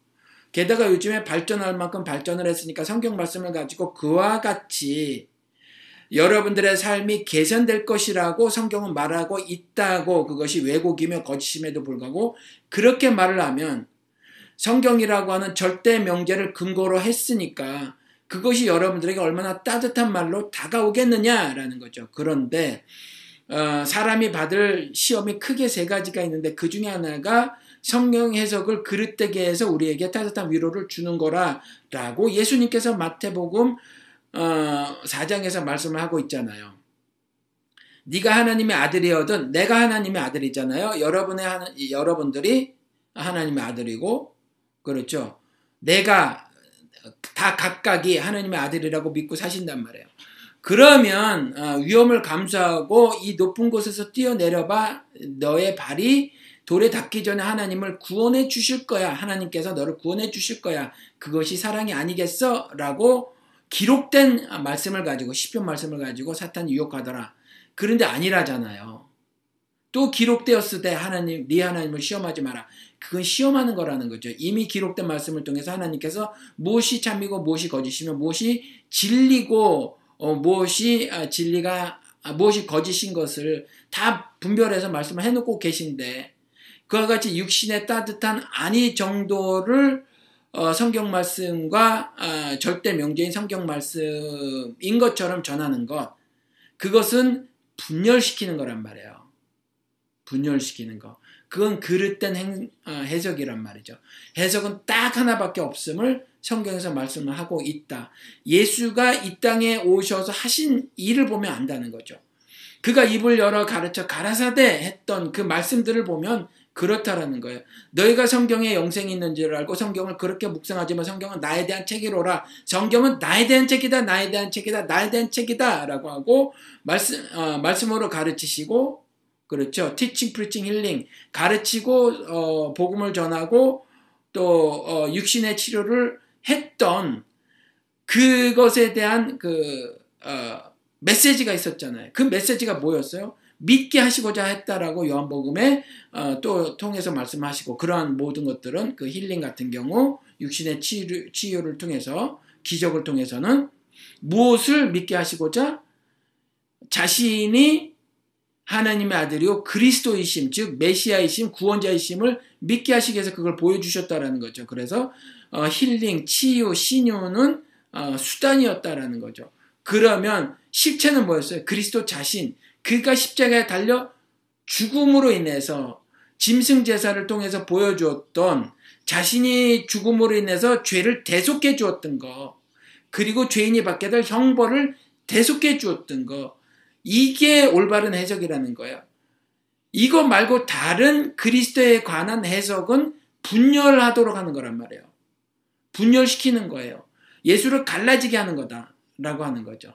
게다가 요즘에 발전할 만큼 발전을 했으니까 성경 말씀을 가지고 그와 같이 여러분들의 삶이 개선될 것이라고 성경은 말하고 있다고 그것이 왜곡이며 거짓임에도 불구하고 그렇게 말을 하면 성경이라고 하는 절대 명제를 근거로 했으니까 그것이 여러분들에게 얼마나 따뜻한 말로 다가오겠느냐라는 거죠. 그런데 어, 사람이 받을 시험이 크게 세 가지가 있는데 그 중에 하나가 성경 해석을 그릇되게 해서 우리에게 따뜻한 위로를 주는 거라라고 예수님께서 마태복음 어, 4장에서 말씀을 하고 있잖아요. 네가 하나님의 아들이어든 내가 하나님의 아들이잖아요. 여러분의 하나, 여러분들이 하나님의 아들이고 그렇죠. 내가 다 각각이 하나님의 아들이라고 믿고 사신단 말이에요. 그러면 어, 위험을 감수하고 이 높은 곳에서 뛰어내려봐 너의 발이 돌에 닿기 전에 하나님을 구원해 주실 거야. 하나님께서 너를 구원해 주실 거야. 그것이 사랑이 아니겠어? 라고 기록된 말씀을 가지고 시편 말씀을 가지고 사탄이 유혹하더라. 그런데 아니라잖아요. 또 기록되었을 때 하나님 네 하나님을 시험하지 마라. 그건 시험하는 거라는 거죠. 이미 기록된 말씀을 통해서 하나님께서 무엇이 참이고 무엇이 거짓이며 무엇이 진리고 어, 무엇이 아, 진리가 아, 무엇이 거짓인 것을 다 분별해서 말씀을 해놓고 계신데 그와 같이 육신의 따뜻한 아니 정도를 어, 성경 말씀과 어, 절대 명제인 성경 말씀인 것처럼 전하는 것 그것은 분열시키는 거란 말이에요. 분열시키는 거. 그건 그릇된 행, 어, 해석이란 말이죠. 해석은 딱 하나밖에 없음을 성경에서 말씀을 하고 있다. 예수가 이 땅에 오셔서 하신 일을 보면 안다는 거죠. 그가 입을 열어 가르쳐 가라사대 했던 그 말씀들을 보면 그렇다라는 거예요. 너희가 성경에 영생이 있는 줄 알고 성경을 그렇게 묵상하지만 성경은 나에 대한 책이로라. 성경은 나에 대한 책이다. 나에 대한 책이다. 나에 대한 책이다라고 하고 말씀 어, 말씀으로 가르치시고 그렇죠. 티칭 프리칭 힐링 가르치고 어, 복음을 전하고 또 어, 육신의 치료를 했던 그것에 대한 그 어, 메시지가 있었잖아요. 그 메시지가 뭐였어요? 믿게 하시고자 했다라고 요한복음에 어, 또 통해서 말씀하시고 그러한 모든 것들은 그 힐링 같은 경우 육신의 치유, 치유를 통해서 기적을 통해서는 무엇을 믿게 하시고자 자신이 하나님의 아들이요 그리스도이심 즉 메시아이심 구원자이심을 믿게 하시기 위해서 그걸 보여주셨다라는 거죠. 그래서 어, 힐링, 치유, 신유는 어, 수단이었다라는 거죠. 그러면 실체는 뭐였어요? 그리스도 자신 그가 십자가에 달려 죽음으로 인해서 짐승 제사를 통해서 보여주었던 자신이 죽음으로 인해서 죄를 대속해 주었던 거 그리고 죄인이 받게 될 형벌을 대속해 주었던 거 이게 올바른 해석이라는 거예요. 이거 말고 다른 그리스도에 관한 해석은 분열하도록 하는 거란 말이에요. 분열시키는 거예요. 예수를 갈라지게 하는 거다라고 하는 거죠.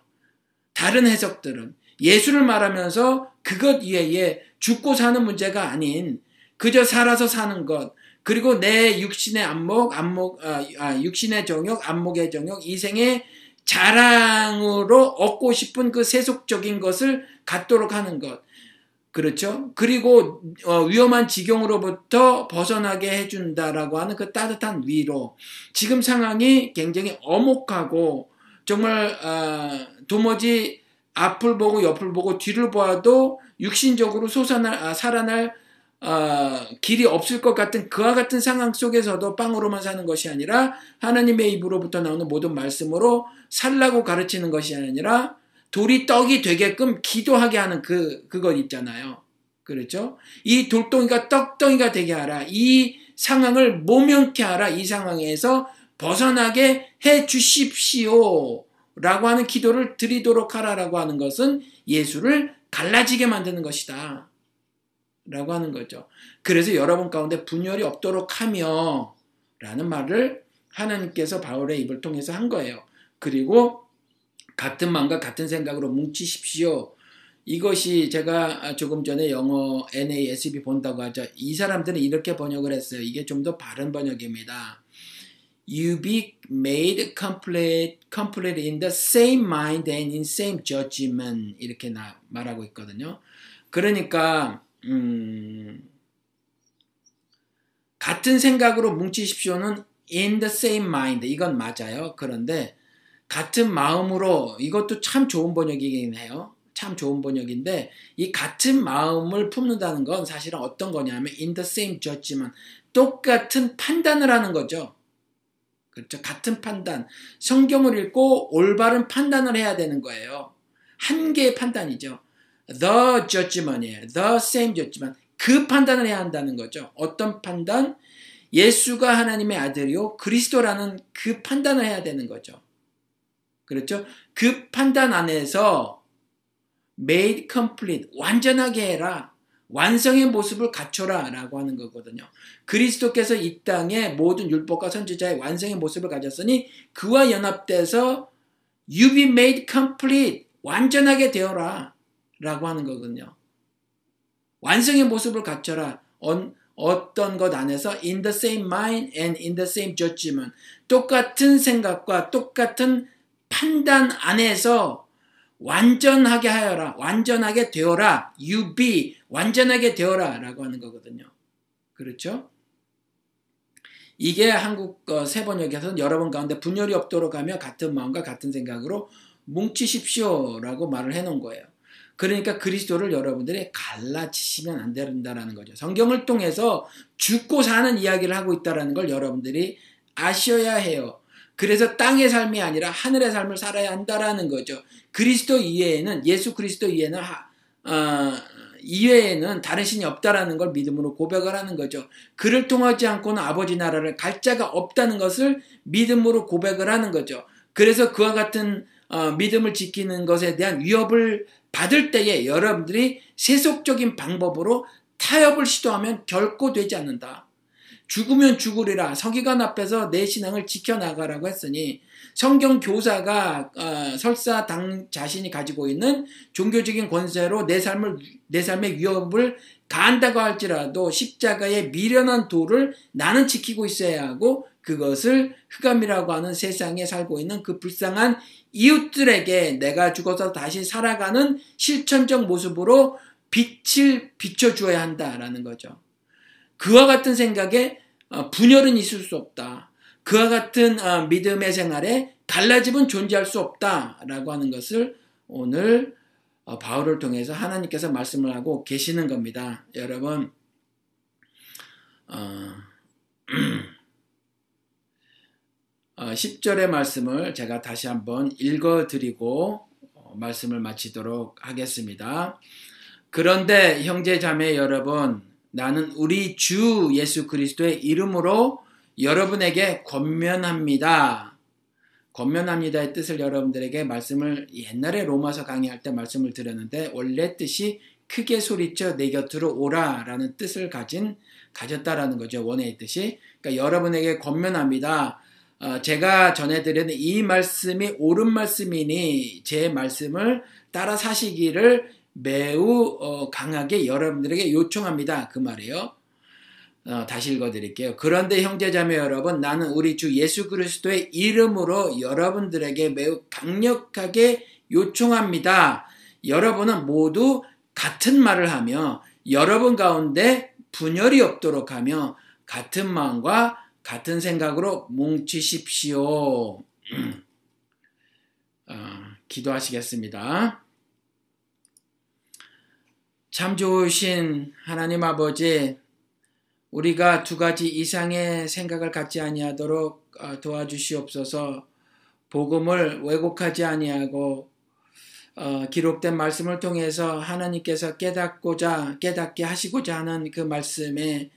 다른 해석들은 예수를 말하면서 그것 이외에 죽고 사는 문제가 아닌 그저 살아서 사는 것 그리고 내 육신의 안목, 안목, 아, 아, 육신의 정욕, 안목의 정욕, 이생의 자랑으로 얻고 싶은 그 세속적인 것을 갖도록 하는 것. 그렇죠? 그리고 어, 위험한 지경으로부터 벗어나게 해준다라고 하는 그 따뜻한 위로. 지금 상황이 굉장히 어목하고 정말 어, 도무지 앞을 보고 옆을 보고 뒤를 보아도 육신적으로 솟아날 아, 살아날 어, 길이 없을 것 같은 그와 같은 상황 속에서도 빵으로만 사는 것이 아니라 하나님의 입으로부터 나오는 모든 말씀으로 살라고 가르치는 것이 아니라 돌이 떡이 되게끔 기도하게 하는 그 그것 있잖아요. 그렇죠? 이 돌덩이가 떡덩이가 되게 하라. 이 상황을 모면케 하라. 이 상황에서 벗어나게 해 주십시오. 라고 하는 기도를 드리도록 하라라고 하는 것은 예수를 갈라지게 만드는 것이다. 라고 하는 거죠. 그래서 여러분 가운데 분열이 없도록 하며 라는 말을 하나님께서 바울의 입을 통해서 한 거예요. 그리고 같은 마음과 같은 생각으로 뭉치십시오. 이것이 제가 조금 전에 영어 NASB 본다고 하죠. 이 사람들은 이렇게 번역을 했어요. 이게 좀 더 바른 번역입니다. You be made complete, complete in the same mind and in same judgment 이렇게 나, 말하고 있거든요. 그러니까 음, 같은 생각으로 뭉치십시오는 in the same mind. 이건 맞아요. 그런데 같은 마음으로 이것도 참 좋은 번역이긴 해요. 참 좋은 번역인데 이 같은 마음을 품는다는 건 사실은 어떤 거냐면 in the same judgment 똑같은 판단을 하는 거죠. 그렇죠. 같은 판단. 성경을 읽고 올바른 판단을 해야 되는 거예요. 한 개의 판단이죠. The judgment이에요. the same judgment. 그 판단을 해야 한다는 거죠. 어떤 판단? 예수가 하나님의 아들이요. 그리스도라는 그 판단을 해야 되는 거죠. 그렇죠? 그 판단 안에서 made complete, 완전하게 해라. 완성의 모습을 갖춰라 라고 하는 거거든요. 그리스도께서 이 땅에 모든 율법과 선지자의 완성의 모습을 가졌으니 그와 연합돼서 you be made complete, 완전하게 되어라. 라고 하는 거거든요. 완성의 모습을 갖춰라. 어, 어떤 것 안에서 in the same mind and in the same judgment. 똑같은 생각과 똑같은 판단 안에서 완전하게 하여라. 완전하게 되어라. you be. 완전하게 되어라. 라고 하는 거거든요. 그렇죠? 이게 한국 어, 세번역에서는 여러분 가운데 분열이 없도록 하며 같은 마음과 같은 생각으로 뭉치십시오. 라고 말을 해놓은 거예요. 그러니까 그리스도를 여러분들이 갈라치시면 안 된다라는 거죠. 성경을 통해서 죽고 사는 이야기를 하고 있다라는 걸 여러분들이 아셔야 해요. 그래서 땅의 삶이 아니라 하늘의 삶을 살아야 한다라는 거죠. 그리스도 이외에는 예수 그리스도 이외에는 어, 이외에는 다른 신이 없다라는 걸 믿음으로 고백을 하는 거죠. 그를 통하지 않고는 아버지 나라를 갈 자가 없다는 것을 믿음으로 고백을 하는 거죠. 그래서 그와 같은 어, 믿음을 지키는 것에 대한 위협을 받을 때에 여러분들이 세속적인 방법으로 타협을 시도하면 결코 되지 않는다. 죽으면 죽으리라 서기관 앞에서 내 신앙을 지켜나가라고 했으니 성경 교사가 어, 설사 당 자신이 가지고 있는 종교적인 권세로 내 삶을 내 삶의 위협을 가한다고 할지라도 십자가의 미련한 도를 나는 지키고 있어야 하고 그것을 흑암이라고 하는 세상에 살고 있는 그 불쌍한 이웃들에게 내가 죽어서 다시 살아가는 실천적 모습으로 빛을 비춰주어야 한다라는 거죠. 그와 같은 생각에 어, 분열은 있을 수 없다. 그와 같은 어, 믿음의 생활에 갈라짐은 존재할 수 없다라고 하는 것을 오늘 어, 바울을 통해서 하나님께서 말씀을 하고 계시는 겁니다. 여러분, 어, 10절의 말씀을 제가 다시 한번 읽어드리고 말씀을 마치도록 하겠습니다. 그런데 형제 자매 여러분, 나는 우리 주 예수 그리스도의 이름으로 여러분에게 권면합니다. 권면합니다의 뜻을 여러분들에게 말씀을 옛날에 로마서 강의할 때 말씀을 드렸는데 원래 뜻이 크게 소리쳐 내 곁으로 오라라는 뜻을 가진 가졌다라는 거죠 원의 뜻이 그러니까 여러분에게 권면합니다. 어, 제가 전해드리는 이 말씀이 옳은 말씀이니 제 말씀을 따라 사시기를 매우 어, 강하게 여러분들에게 요청합니다. 그 말이에요. 어, 다시 읽어드릴게요. 그런데 형제자매 여러분, 나는 우리 주 예수 그리스도의 이름으로 여러분들에게 매우 강력하게 요청합니다. 여러분은 모두 같은 말을 하며 여러분 가운데 분열이 없도록 하며 같은 마음과 같은 생각으로 뭉치십시오. 어, 기도하시겠습니다. 참 좋으신 하나님 아버지, 우리가 두 가지 이상의 생각을 갖지 아니하도록 어, 도와주시옵소서. 복음을 왜곡하지 아니하고 어, 기록된 말씀을 통해서 하나님께서 깨닫고자 깨닫게 하시고자 하는 그 말씀에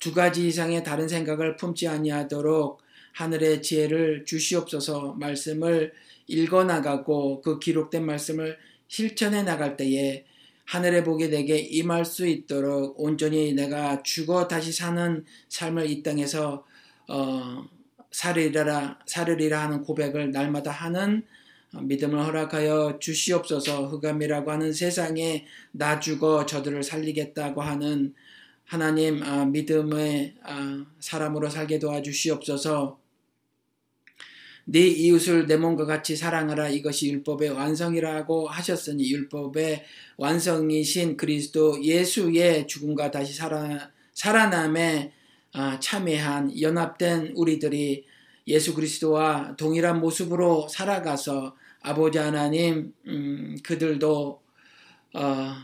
두 가지 이상의 다른 생각을 품지 아니하도록 하늘의 지혜를 주시옵소서 말씀을 읽어 나가고 그 기록된 말씀을 실천해 나갈 때에 하늘의 복이 내게 임할 수 있도록 온전히 내가 죽어 다시 사는 삶을 이 땅에서 어, 살으리라 살으리라 하는 고백을 날마다 하는 믿음을 허락하여 주시옵소서. 흑암이라고 하는 세상에 나 죽어 저들을 살리겠다고 하는 하나님 아, 믿음의 아, 사람으로 살게 도와주시옵소서. 네 이웃을 내 몸과 같이 사랑하라 이것이 율법의 완성이라고 하셨으니 율법의 완성이신 그리스도 예수의 죽음과 다시 살아, 살아남에 아, 참여한 연합된 우리들이 예수 그리스도와 동일한 모습으로 살아가서 아버지 하나님 음, 그들도 어,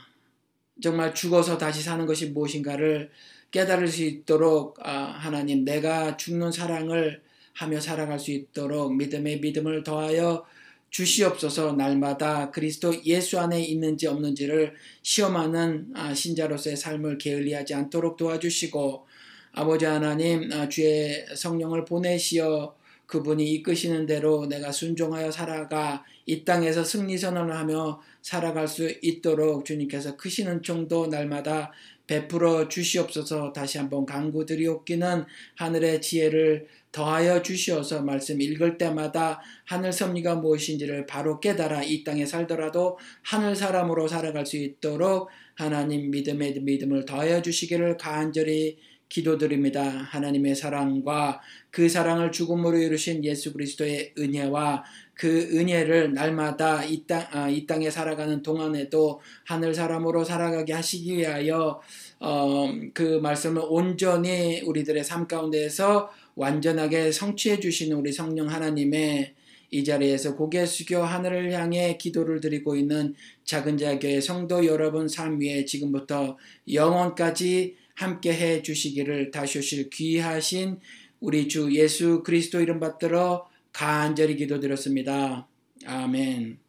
정말 죽어서 다시 사는 것이 무엇인가를 깨달을 수 있도록 아, 하나님 내가 죽는 사랑을 하며 살아갈 수 있도록 믿음의 믿음을 더하여 주시옵소서. 날마다 그리스도 예수 안에 있는지 없는지를 시험하는 아, 신자로서의 삶을 게을리하지 않도록 도와주시고 아버지 하나님 아, 주의 성령을 보내시어 그분이 이끄시는 대로 내가 순종하여 살아가 이 땅에서 승리 선언을 하며 살아갈 수 있도록 주님께서 크시는 총도 날마다 베풀어 주시옵소서 다시 한번 강구드리옵기는 하늘의 지혜를 더하여 주시어서 말씀 읽을 때마다 하늘 섭리가 무엇인지를 바로 깨달아 이 땅에 살더라도 하늘 사람으로 살아갈 수 있도록 하나님 믿음의 믿음을 더하여 주시기를 간절히 기도드립니다. 하나님의 사랑과 그 사랑을 죽음으로 이루신 예수 그리스도의 은혜와 그 은혜를 날마다 이, 땅, 아, 이 땅에 살아가는 동안에도 하늘 사람으로 살아가게 하시기 위하여 어, 그 말씀을 온전히 우리들의 삶 가운데에서 완전하게 성취해 주시는 우리 성령 하나님의 이 자리에서 고개 숙여 하늘을 향해 기도를 드리고 있는 작은 자교의 성도 여러분 삶 위에 지금부터 영원까지 함께 해 주시기를 다시 오실 귀하신 우리 주 예수 그리스도 이름 받들어 간절히 기도드렸습니다. 아멘.